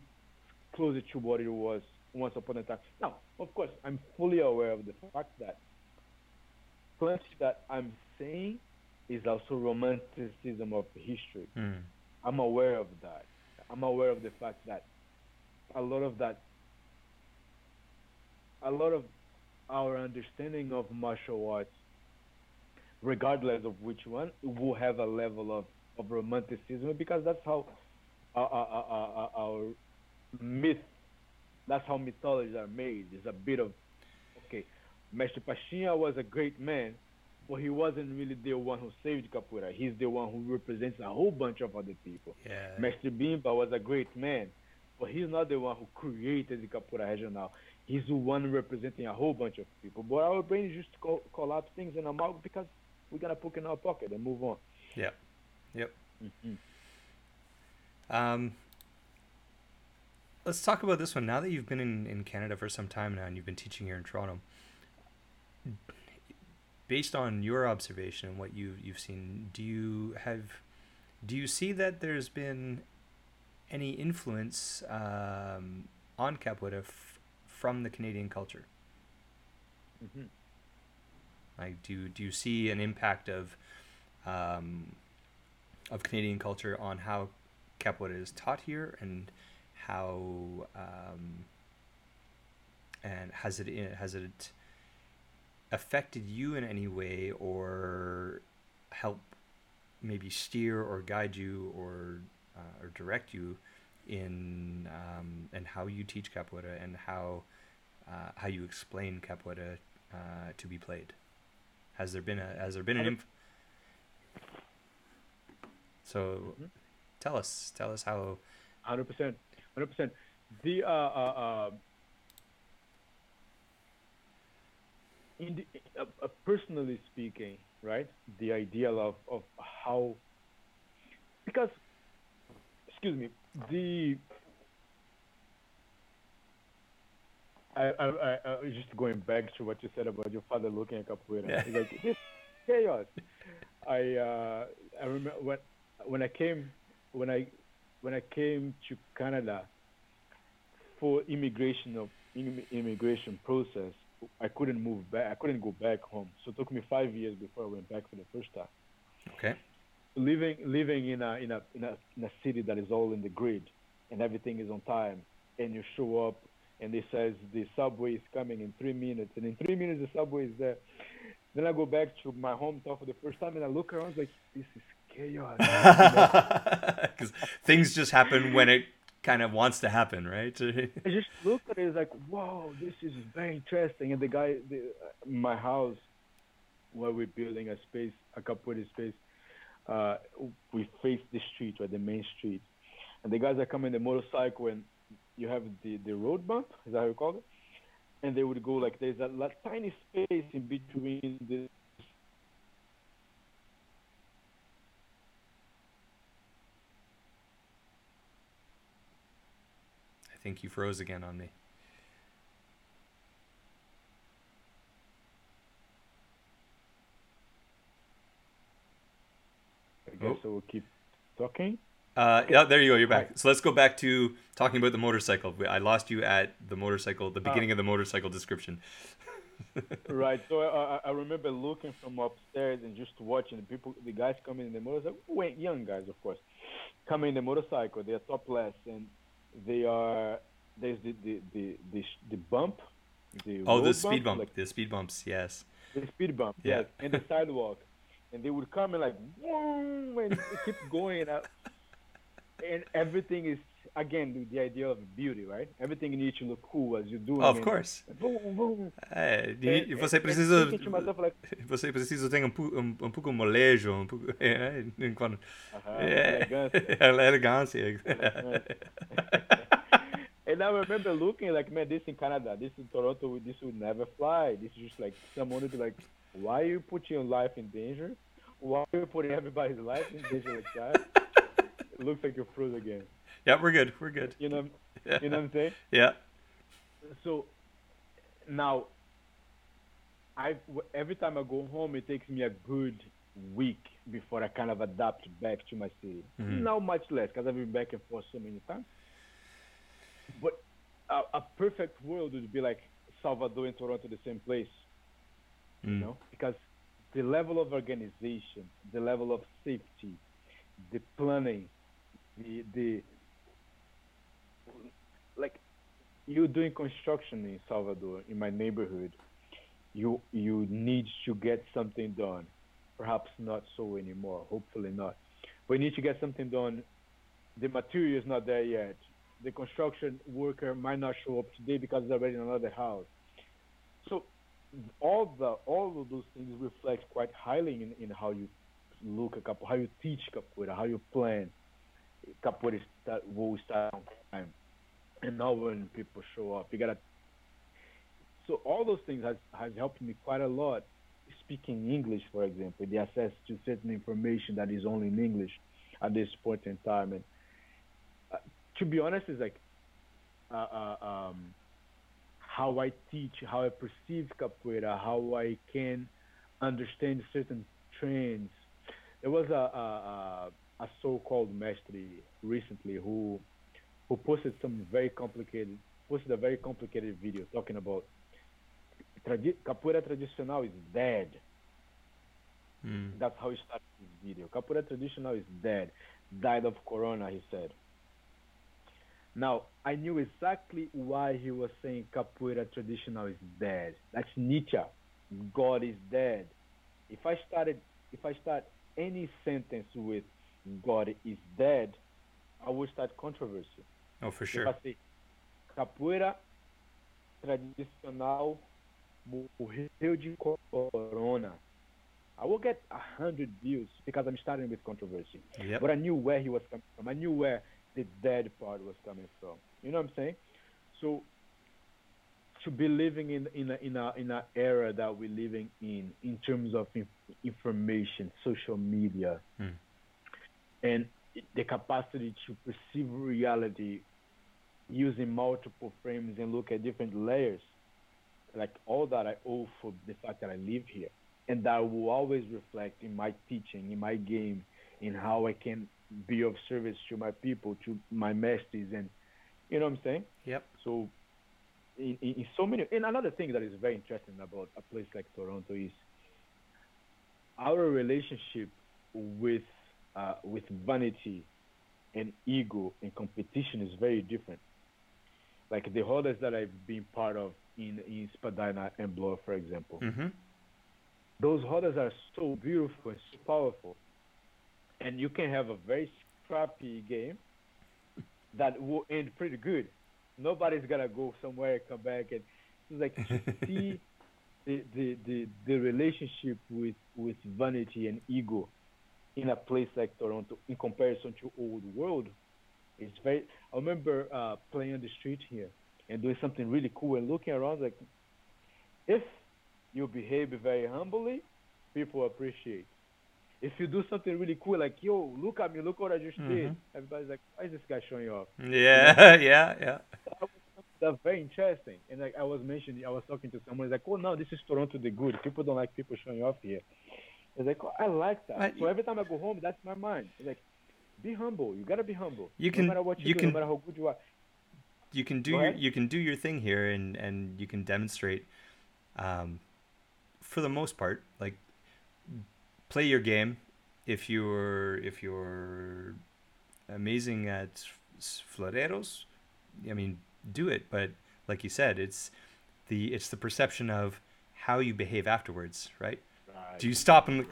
closer to what it was once upon a time? Now, of course, I'm fully aware of the fact that plenty that I'm saying is also romanticism of history. Mm. I'm aware of that. I'm aware of the fact that a lot of that, a lot of our understanding of martial arts, regardless of which one, will have a level of, of romanticism because that's how our, our, our, our myth, that's how mythologies are made. It's a bit of, okay, Mestre Pastinha was a great man, but he wasn't really the one who saved Capoeira. He's the one who represents a whole bunch of other people. Yeah. Mestre Bimba was a great man, but he's not the one who created the Capoeira Regional. He's the one representing a whole bunch of people. But our brains just call, collapse things in our mouth because we're gonna put in our pocket and move on. Yep. Yep. Mm-hmm. Um, let's talk about this one. Now that you've been in, in Canada for some time now and you've been teaching here in Toronto, based on your observation and what you you've seen, do you have do you see that there's been any influence um, on capoeira from the Canadian culture? Mm-hmm. Like, do do you see an impact of um, of Canadian culture on how capoeira is taught here, and how um, and has it has it affected you in any way, or help maybe steer or guide you or uh, or direct you in um, and how you teach capoeira and how uh, how you explain capoeira uh, to be played. Has there been a has there been an inf- so Mhm. tell us tell us how Hundred percent, hundred percent. The uh, uh, uh, in the, uh, uh, personally speaking, right? The idea of of how because excuse me the I, I, I, was just going back to what you said about your father looking at capoeira. Yeah. It's like this chaos. I uh, I remember when when I came when I when I came to Canada for immigration of immigration process. I couldn't move back. I couldn't go back home. So it took me five years before I went back for the first time okay living living in a in a in a in a city that is all in the grid and everything is on time and you show up and it says the subway is coming in three minutes. And in three minutes the subway is there. Then i go back to my hometown for the first time and i look around like this is chaos. *laughs* Because things just happen when it kind of wants to happen right? *laughs* I just look at it it's like whoa this is very interesting. And the guy the, uh, my house where we're building a space a capoeira space uh, we face the street or the main street, and the guys are coming in the motorcycle and you have the the road bump, is that how you call it? And they would go like there's a la- tiny space in between the i think you froze again on me I guess Oh. I will keep talking. Uh, yeah there you go you're back so let's go back to talking about the motorcycle i lost you at the motorcycle the beginning of the motorcycle description *laughs* right. So I, I remember looking from upstairs and just watching the people, the guys coming in the motorcycle, wait, young guys, of course, coming in the motorcycle. They are topless and they are there's the the the the, the bump. The oh the speed bump like the speed bumps yes the speed bump, Yeah. yes, and the sidewalk, and they would come and like, and it keep going, uh, *laughs* and everything is again the, the idea of beauty, right? Everything needs to look cool as you do. oh, of course Boom, boom. é, e- And- e você and- precisa to like, *laughs* você precisa ter um, um, um pouco molejo um pouco *laughs* é, enquanto uh-huh, é, elegância. *laughs* elegância and I remember looking like, man, this in Canada, this in Toronto, this would never fly. This is just like someone would be like, why are you putting your life in danger? Why are you putting everybody's life in danger like that? It looks like you're froze again. yeah we're good we're good You know, *laughs* you know what I'm saying? yeah So now, I every time I go home, it takes me a good week before I kind of adapt back to my city. Mhm. Now much less because I've been back and forth so many times. But a, a perfect world would be like Salvador and Toronto, the same place, Mm. you know, because the level of organization, the level of safety, the planning, the the like you doing construction in Salvador in my neighborhood, you you need to get something done. Perhaps not so anymore. Hopefully not. But you need to get something done. The material is not there yet. The construction worker might not show up today because it's already in another house. So all the all of those things reflect quite highly in, in how you look at capoeira, how you teach capoeira, how you plan capoeira will start on time, and not when people show up. You gotta. So all those things has has helped me quite a lot. Speaking English, for example, the access to certain information that is only in English at this point in time, and uh, to be honest, it's like. Uh, uh, um, how I teach, how I perceive capoeira, how I can understand certain trends. There was a, a, a so-called mestre recently who who posted some very complicated posted a very complicated video talking about tradi- capoeira tradicional is dead. Mm. That's how he started his video. Capoeira traditional is dead, died of corona. He said. Now, I knew exactly why he was saying capoeira traditional is dead. That's Nietzsche. God is dead. If I started, if I start any sentence with God is dead, I will start controversy. Oh, for sure. Say capoeira tradicional morreu de corona, I will get a hundred views because I'm starting with controversy. Yep. But I knew where he was coming from. I knew where the dead part was coming from. You know what I'm saying? So to be living in in a in a in a era that we're living in in terms of in, information, social media, Hmm. and the capacity to perceive reality using multiple frames and look at different layers, like all that I owe for the fact that I live here, and that will always reflect in my teaching, in my game, in how I can be of service to my people, to my masters, and you know what I'm saying. Yep. So, in, in, in so many, and another thing that is very interesting about a place like Toronto is our relationship with uh, with vanity and ego and competition is very different. Like the rodas that I've been part of in in Spadina and Bloor, for example, Mm-hmm. those rodas are so beautiful and so powerful, and you can have a very scrappy game *laughs* that will end pretty good. Nobody's gonna go somewhere and come back, and it's like to *laughs* see the, the the the relationship with with vanity and ego in a place like Toronto in comparison to old world. It's very. I remember uh, playing on the street here and doing something really cool and looking around like, if you behave very humbly, people appreciate. If you do something really cool, like yo, look at me, look what I just did. Mhm. Everybody's like, why is this guy showing off? Yeah, *laughs* yeah, yeah. That's very interesting. And like I was mentioning, I was talking to someone. Like, oh no, this is Toronto the good. People don't like people showing off here. It's like, oh, I like that. So every time I go home, that's my mind. It's like, be humble. You gotta be humble. You can- no matter what you, you do, can- no matter how good you are. You can do your you can do your thing here, and and you can demonstrate, um, for the most part, like play your game. If you're if you're amazing at floreios, I mean, do it. But like you said, it's the it's the perception of how you behave afterwards, right? Right. Do you stop and look?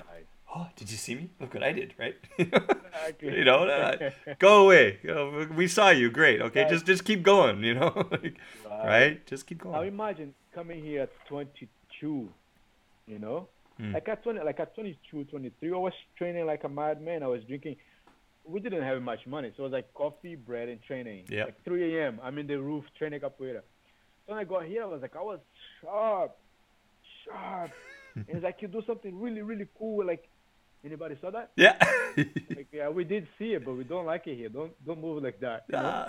Right. Oh, did you see me? Look what I did, right? *laughs* You know, uh, *laughs* go away. You know, we saw you. Great. Okay, Right. just just keep going. You know, *laughs* like, right? Just keep going. Now imagine coming here at 22, you know? Mm. Like at 20, like at 22, 23, I was training like a madman. I was drinking. We didn't have much money, so it was like coffee, bread, and training. Yeah. Like 3 a.m. I'm in the roof training capoeira. So when I got here, I was like, I was sharp, sharp. and it's like you do something really, really cool. Like anybody saw that? Yeah. Like yeah, we did see it, but we don't like it here. Don't don't move like that. You know?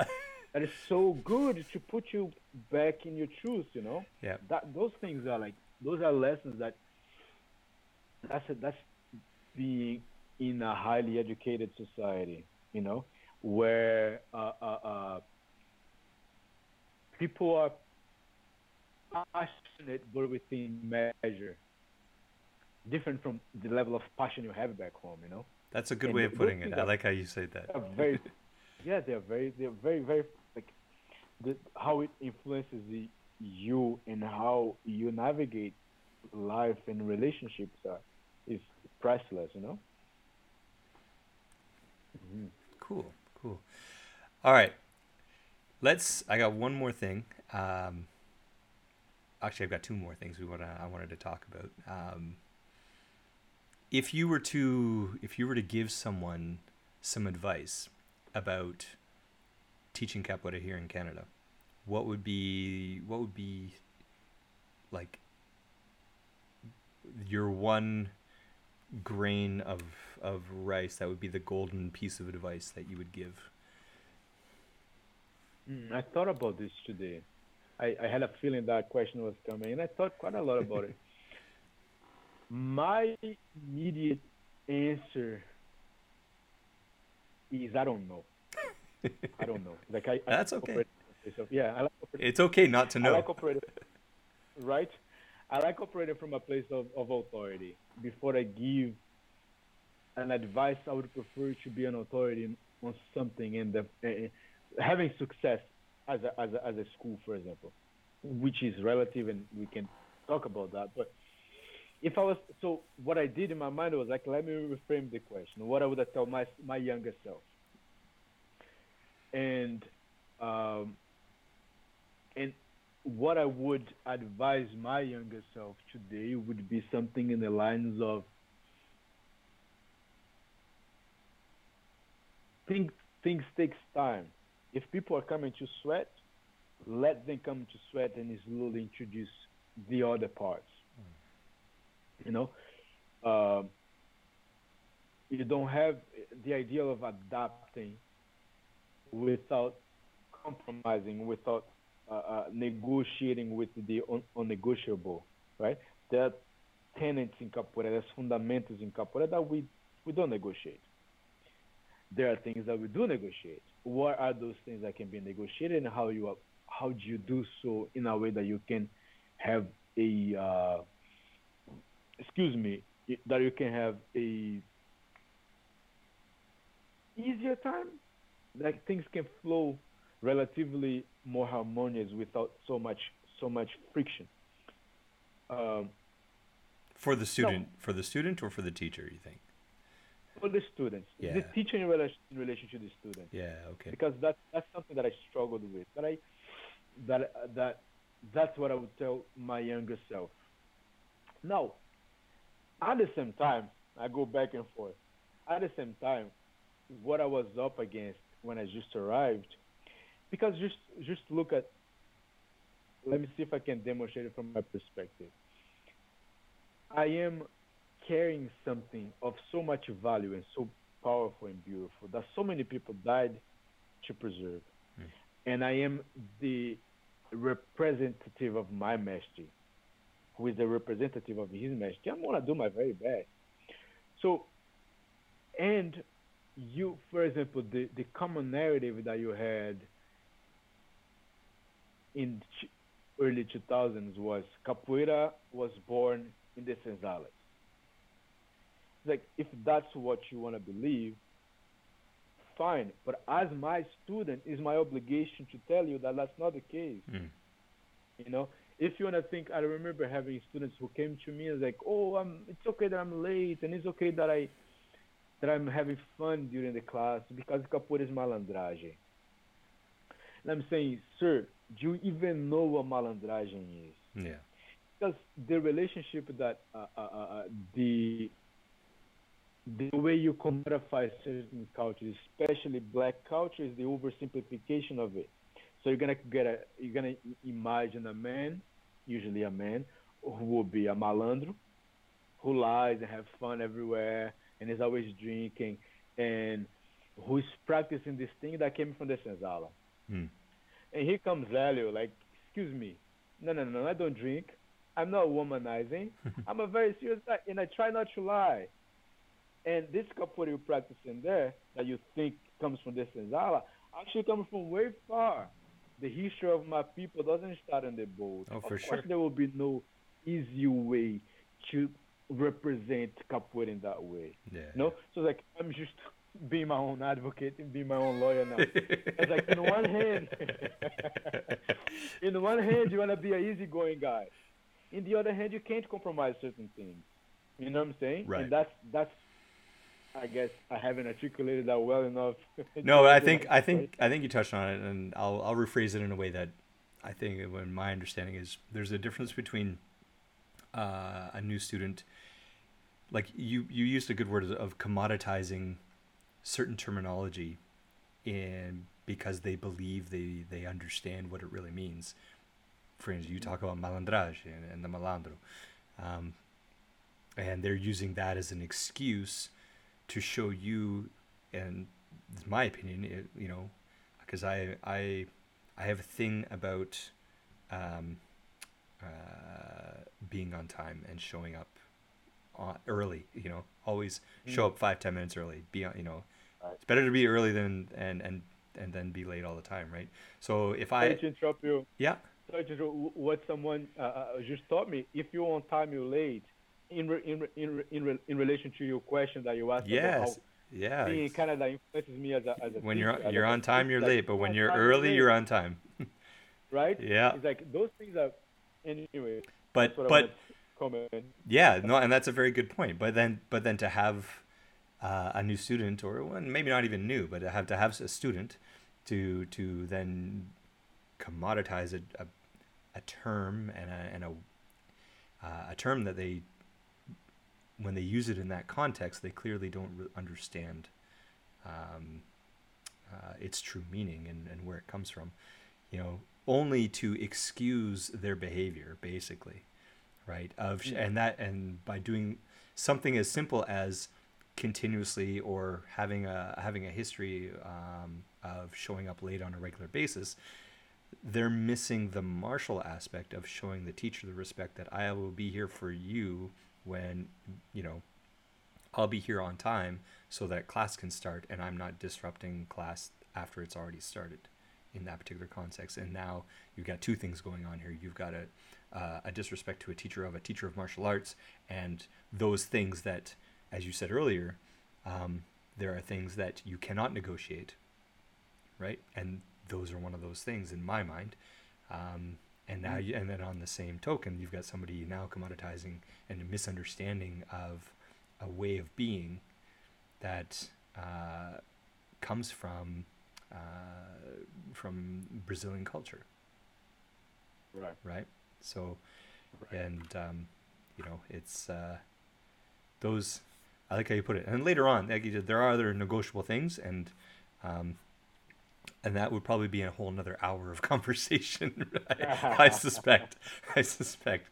That is so good to put you back in your truth, you know. Yeah. That those things are like those are lessons that that's a, that's being in a highly educated society, you know, where uh, uh, uh, people are passionate but within measure. Different from the level of passion you have back home. You know. That's a good And way of putting it. I like how you say that. very yeah they're very they're very very like the, how it influences the, you and how you navigate life and relationships are is priceless you know Mhm. Cool, cool. All right, let's. I got one more thing. Um, actually, I've got two more things we want to. I wanted to talk about. Um, if you were to, if you were to give someone some advice about teaching capoeira here in Canada, what would be what would be like your one grain of of rice that would be the golden piece of advice that you would give Mm, I thought about this today. I, I had a feeling that question was coming, and I thought quite a lot about it. My immediate answer is I don't know. *laughs* I don't know. Like I, I That's okay. a place of- yeah, I like operating it's okay not to I know like operating, right? I like operating from a place of, of authority. Before I give an advice, I would prefer to be an authority on something and the, uh, having success as a, as a as a school, for example, which is relative, and we can talk about that. But if I was so, what I did in my mind was like, let me reframe the question. What I would have told my my younger self, and um, and what I would advise my younger self today would be something in the lines of think things takes time. If people are coming to sweat, let them come to sweat and slowly introduce the other parts. You know, um, you don't have the idea of adapting without compromising, without uh, uh, negotiating with the un- unnegotiable, right? There are tenets in capoeira, there's fundamentals in capoeira that we, we don't negotiate. There are things that we do negotiate. What are those things that can be negotiated, and how you are, how do you do so in a way that you can have a uh, excuse me that you can have a easier time, like things can flow relatively more harmonious without so much so much friction. Um, for the student for the student or for the teacher you think for the students, Yeah. the teacher in relation, in relation to the student, yeah okay because that's that's something that I struggled with. But I that that that's what I would tell my younger self. Now, at the same time, I go back and forth. At the same time, what I was up against when I just arrived, because just just look at. Let me see if I can demonstrate it from my perspective. I am carrying something of so much value and so powerful and beautiful that so many people died to preserve. Hmm. And I am the representative of my master, who is the representative of his master. I'm gonna do my very best. So, and you, for example, the, the common narrative that you had in early 2000s was capoeira was born in the senzalas. Like, if that's what you want to believe, fine. But as my student, it's my obligation to tell you that that's not the case. Mm. You know, if you want to think, I remember having students who came to me and like, oh, I'm, it's okay that I'm late, and it's okay that I that I'm having fun during the class because capoeira is malandragem. And I'm saying, sir, do you even know what malandragem is? yeah because the relationship that uh, uh, uh, the the way you commodify certain cultures, especially black culture, is the oversimplification of it. So you're gonna get a you're gonna imagine a man, usually a man, who will be a malandro, who lies and have fun everywhere and is always drinking, and who is practicing this thing that came from the senzala. Mm. And here comes Helio, like, excuse me, no, no, no, I don't drink. I'm not womanizing. *laughs* I'm a very serious guy, and I try not to lie. And this capoeira you practice in there that you think comes from the senzala actually comes from way far. The history of my people doesn't start in the boat. Oh, of for course, sure. there will be no easy way to represent capoeira in that way. Yeah. No, so like I'm just being my own advocate and being my own lawyer now. it's like in one hand, *laughs* in one hand you wanna be an easygoing guy. In the other hand, you can't compromise certain things. You know what I'm saying? Right. And that's that's. I guess I haven't articulated that well enough. *laughs* no, I think *laughs* I think I think you touched on it, and I'll I'll rephrase it in a way that I think when my understanding is there's a difference between uh, a new student, like you you used a good word of commoditizing certain terminology, in because they believe they they understand what it really means. For instance, you talk about malandragem and, and the malandro, um, and they're using that as an excuse to show you, and my opinion, it, you know, because I I I have a thing about um, uh, being on time and showing up on, early. You know, always show up five ten minutes early. Be on, you know, it's better to be early than and and and then be late all the time, right? So if Sorry I interrupt you. yeah Sorry to interrupt. What someone uh, uh, just taught me: if you're on time, you're late. In in in in, re, in relation to your question that you asked yes about yeah being in Canada influences me as a as a when teacher, you're you're on time you're like, late, but when you're early late, you're on time. *laughs* right. Yeah, It's like those things are. Anyway, but that's what I but. Yeah, no, and that's a very good point. But then, but then to have uh, a new student, or well, maybe not even new, but to have to have a student to to then commoditize a, a, a term and a and a uh, a term that they when they use it in that context, they clearly don't re- understand um, uh, its true meaning and, and where it comes from. You know, only to excuse their behavior, basically right of sh- and that and by doing something as simple as continuously or having a having a history um, of showing up late on a regular basis they're missing the martial aspect of showing the teacher the respect that I will be here for you when you know I'll be here on time so that class can start and I'm not disrupting class after it's already started in that particular context. And now you've got two things going on here. You've got a, uh, a disrespect to a teacher of a teacher of martial arts, and those things that, as you said earlier, um, there are things that you cannot negotiate, right? And those are one of those things in my mind. Um, and now, you, and then on the same token, you've got somebody now commoditizing and a misunderstanding of a way of being that uh, comes from uh, from Brazilian culture, Right. right? So, Right. and um, you know, it's uh, those. I like how you put it. And later on, like you said, there are other negotiable things, and um, and that would probably be a whole another hour of *laughs* conversation. I, I *laughs* suspect. I suspect.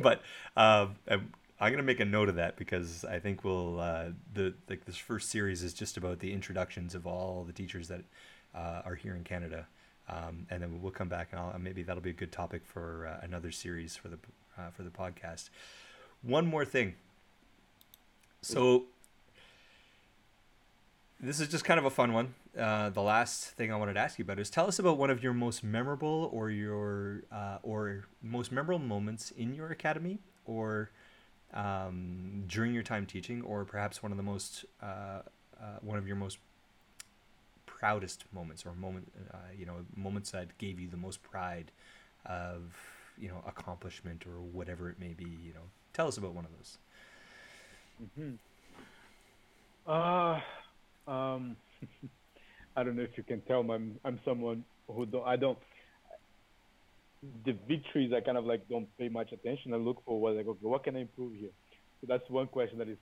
but um, I'm, I'm gonna make a note of that because I think we'll uh, the like this first series is just about the introductions of all the teachers that uh, are here in Canada, um, and then we'll come back and I'll, maybe that'll be a good topic for uh, another series for the uh, for the podcast. One more thing. So this is just kind of a fun one. Uh, the last thing I wanted to ask you about is tell us about one of your most memorable or your uh, or most memorable moments in your academy or um, during your time teaching, or perhaps one of the most uh, uh, one of your most proudest moments or moment uh, you know moments that gave you the most pride of you know accomplishment or whatever it may be. You know, tell us about one of those. hmm Uh, um, *laughs* I don't know if you can tell. I'm I'm someone who don't I don't. The victories I kind of like don't pay much attention. I look for what like okay, what can I improve here. So that's one question that is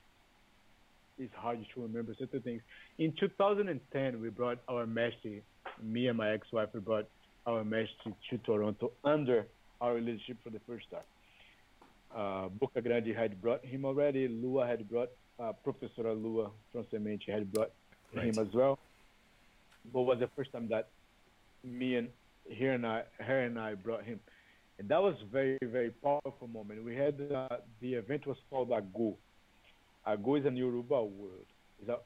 is hard to remember certain things. In 2010, we brought our mestre, me and my ex-wife, we brought our mestre to Toronto under our leadership for the first time. Uh, Boca Grande had brought him already. Lua had brought uh, Professor Lua from Semente had brought Right. him as well. But was the first time that me and her and I, her and I brought him, and that was very very powerful moment. We had uh, the event was called Ago. Ago is an Yoruba word. It's a,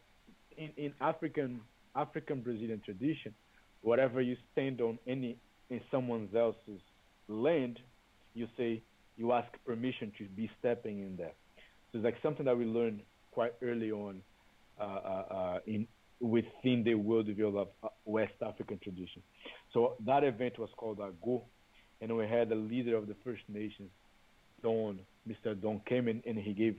in in African African Brazilian tradition, whatever you stand on any in someone else's land, you say you ask permission to be stepping in there. So it's like something that we learned quite early on Uh, uh, uh, in within the worldview of uh, West African tradition. So that event was called Ago, and we had the leader of the First Nations, Don, Mr. Don came in and he gave,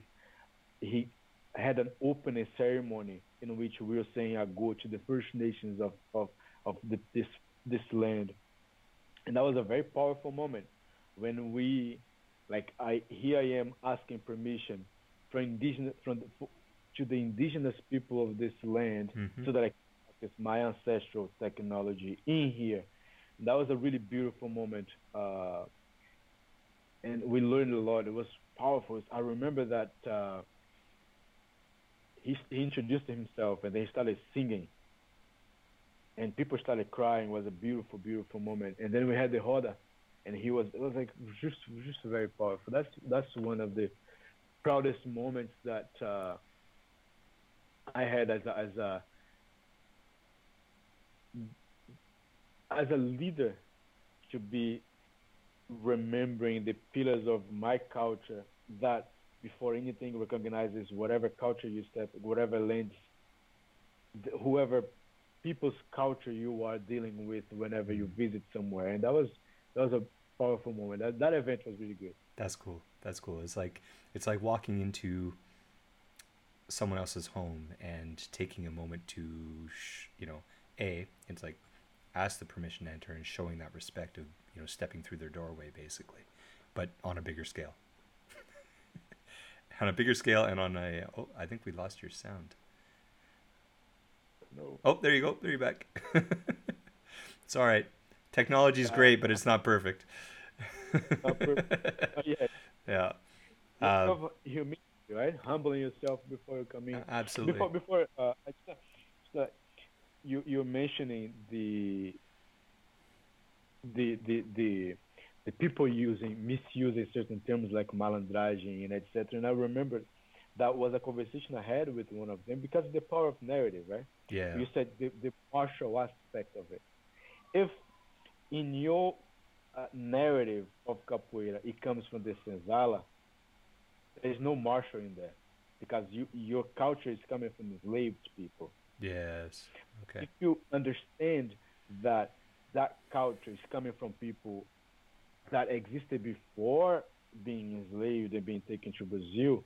he had an opening ceremony in which we were saying Ago to the First Nations of, of, of the, this, this land. And that was a very powerful moment when we, like, I, here I am asking permission from indigenous, from the, to the indigenous people of this land mm-hmm. so that I can practice my ancestral technology in here. And that was a really beautiful moment. Uh, and we learned a lot. It was powerful. I remember that uh, he, he introduced himself and then he started singing. And people started crying. It was a beautiful, beautiful moment. And then we had the roda, and he was it was like just just very powerful. That's that's one of the proudest moments that uh, I had as a, as a as a leader to be remembering the pillars of my culture that before anything recognizes whatever culture you step whatever lens whoever people's culture you are dealing with whenever you mm. visit somewhere. And that was that was a powerful moment. That, that event was really good. That's cool. That's cool. It's like it's like walking into someone else's home and taking a moment to sh- you know a it's like ask the permission to enter and showing that respect of you know stepping through their doorway basically but on a bigger scale. *laughs* On a bigger scale and on a oh i think we lost your sound. No. Oh there you go. There you're back. *laughs* It's all right. Technology is great but it's not perfect. Not perfect. *laughs* Yeah. Yeah um, humility right humbling yourself before you come in absolutely before before uh, just, just, you you're mentioning the the the the the people using misusing certain terms like malandragem and etc. And I remember that was a conversation I had with one of them because of the power of narrative, right? Yeah. You said the the martial aspect of it. If in your uh, narrative of capoeira it comes from the senzala, there's no martial in there because you your culture is coming from enslaved people. Yes. Okay. If you understand that that culture is coming from people that existed before being enslaved and being taken to Brazil,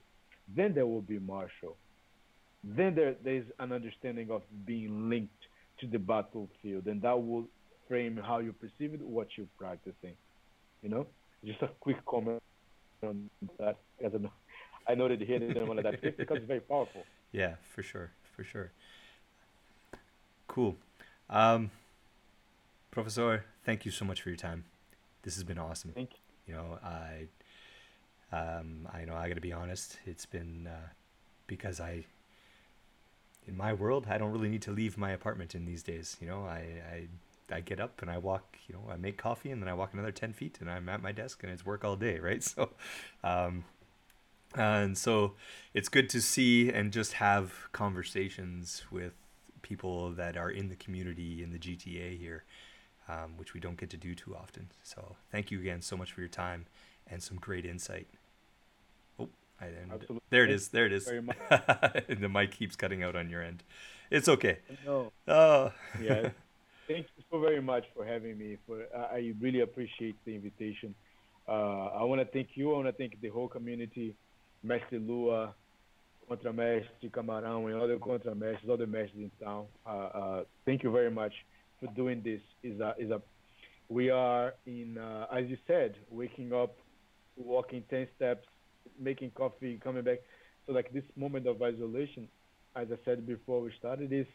then there will be martial. Then there there's an understanding of being linked to the battlefield, and that will frame how you perceive it, what you're practicing. You know, just a quick comment on that. As I noted here in one of that because it's very powerful. *laughs* Yeah, for sure, for sure. Cool. Um, Professor, thank you so much for your time. This has been awesome. Thank you. You know, I, um, I know I got to be honest. It's been uh, because I, in my world, I don't really need to leave my apartment in these days. You know, I, I, I get up and I walk. You know, I make coffee and then I walk another ten feet and I'm at my desk and it's work all day, right? *laughs* So, um, and so it's good to see and just have conversations with people that are in the community in the GTA here um, which we don't get to do too often. So thank you again so much for your time and some great insight. Oh, I, there it is. There it is. *laughs* and the mic keeps cutting out on your end. It's okay. No. *laughs* Oh. yeah. Thank you so very much for having me. For I really appreciate the invitation. Uh, I want to thank you. I want to thank the whole community, Mestre Lua, Contramestre Camarão, and other Contramestres, other mestres in town. Uh, uh, thank you very much for doing this is a is a we are in uh, as you said waking up walking 10 steps making coffee coming back so like this moment of isolation as i said before we started is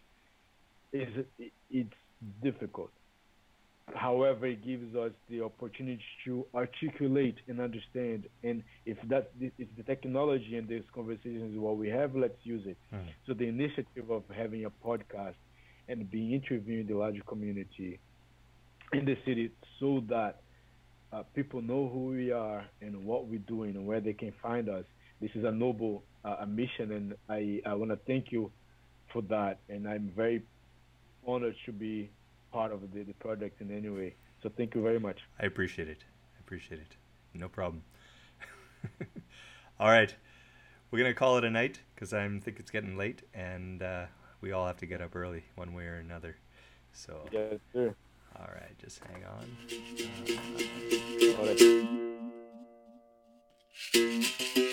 is it's difficult however it gives us the opportunity to articulate and understand and if that if the technology and this conversation is what we have let's use it mm. so the initiative of having a podcast and be interviewing the larger community in the city so that uh, people know who we are and what we're doing and where they can find us. This is a noble uh, a mission, and I, I want to thank you for that. And I'm very honored to be part of the, the project in any way. So thank you very much. I appreciate it. I appreciate it. No problem. *laughs* all right. We're going to call it a night because I think it's getting late and uh, we all have to get up early one way or another. So. Yes, sir. All right, just hang on. All right.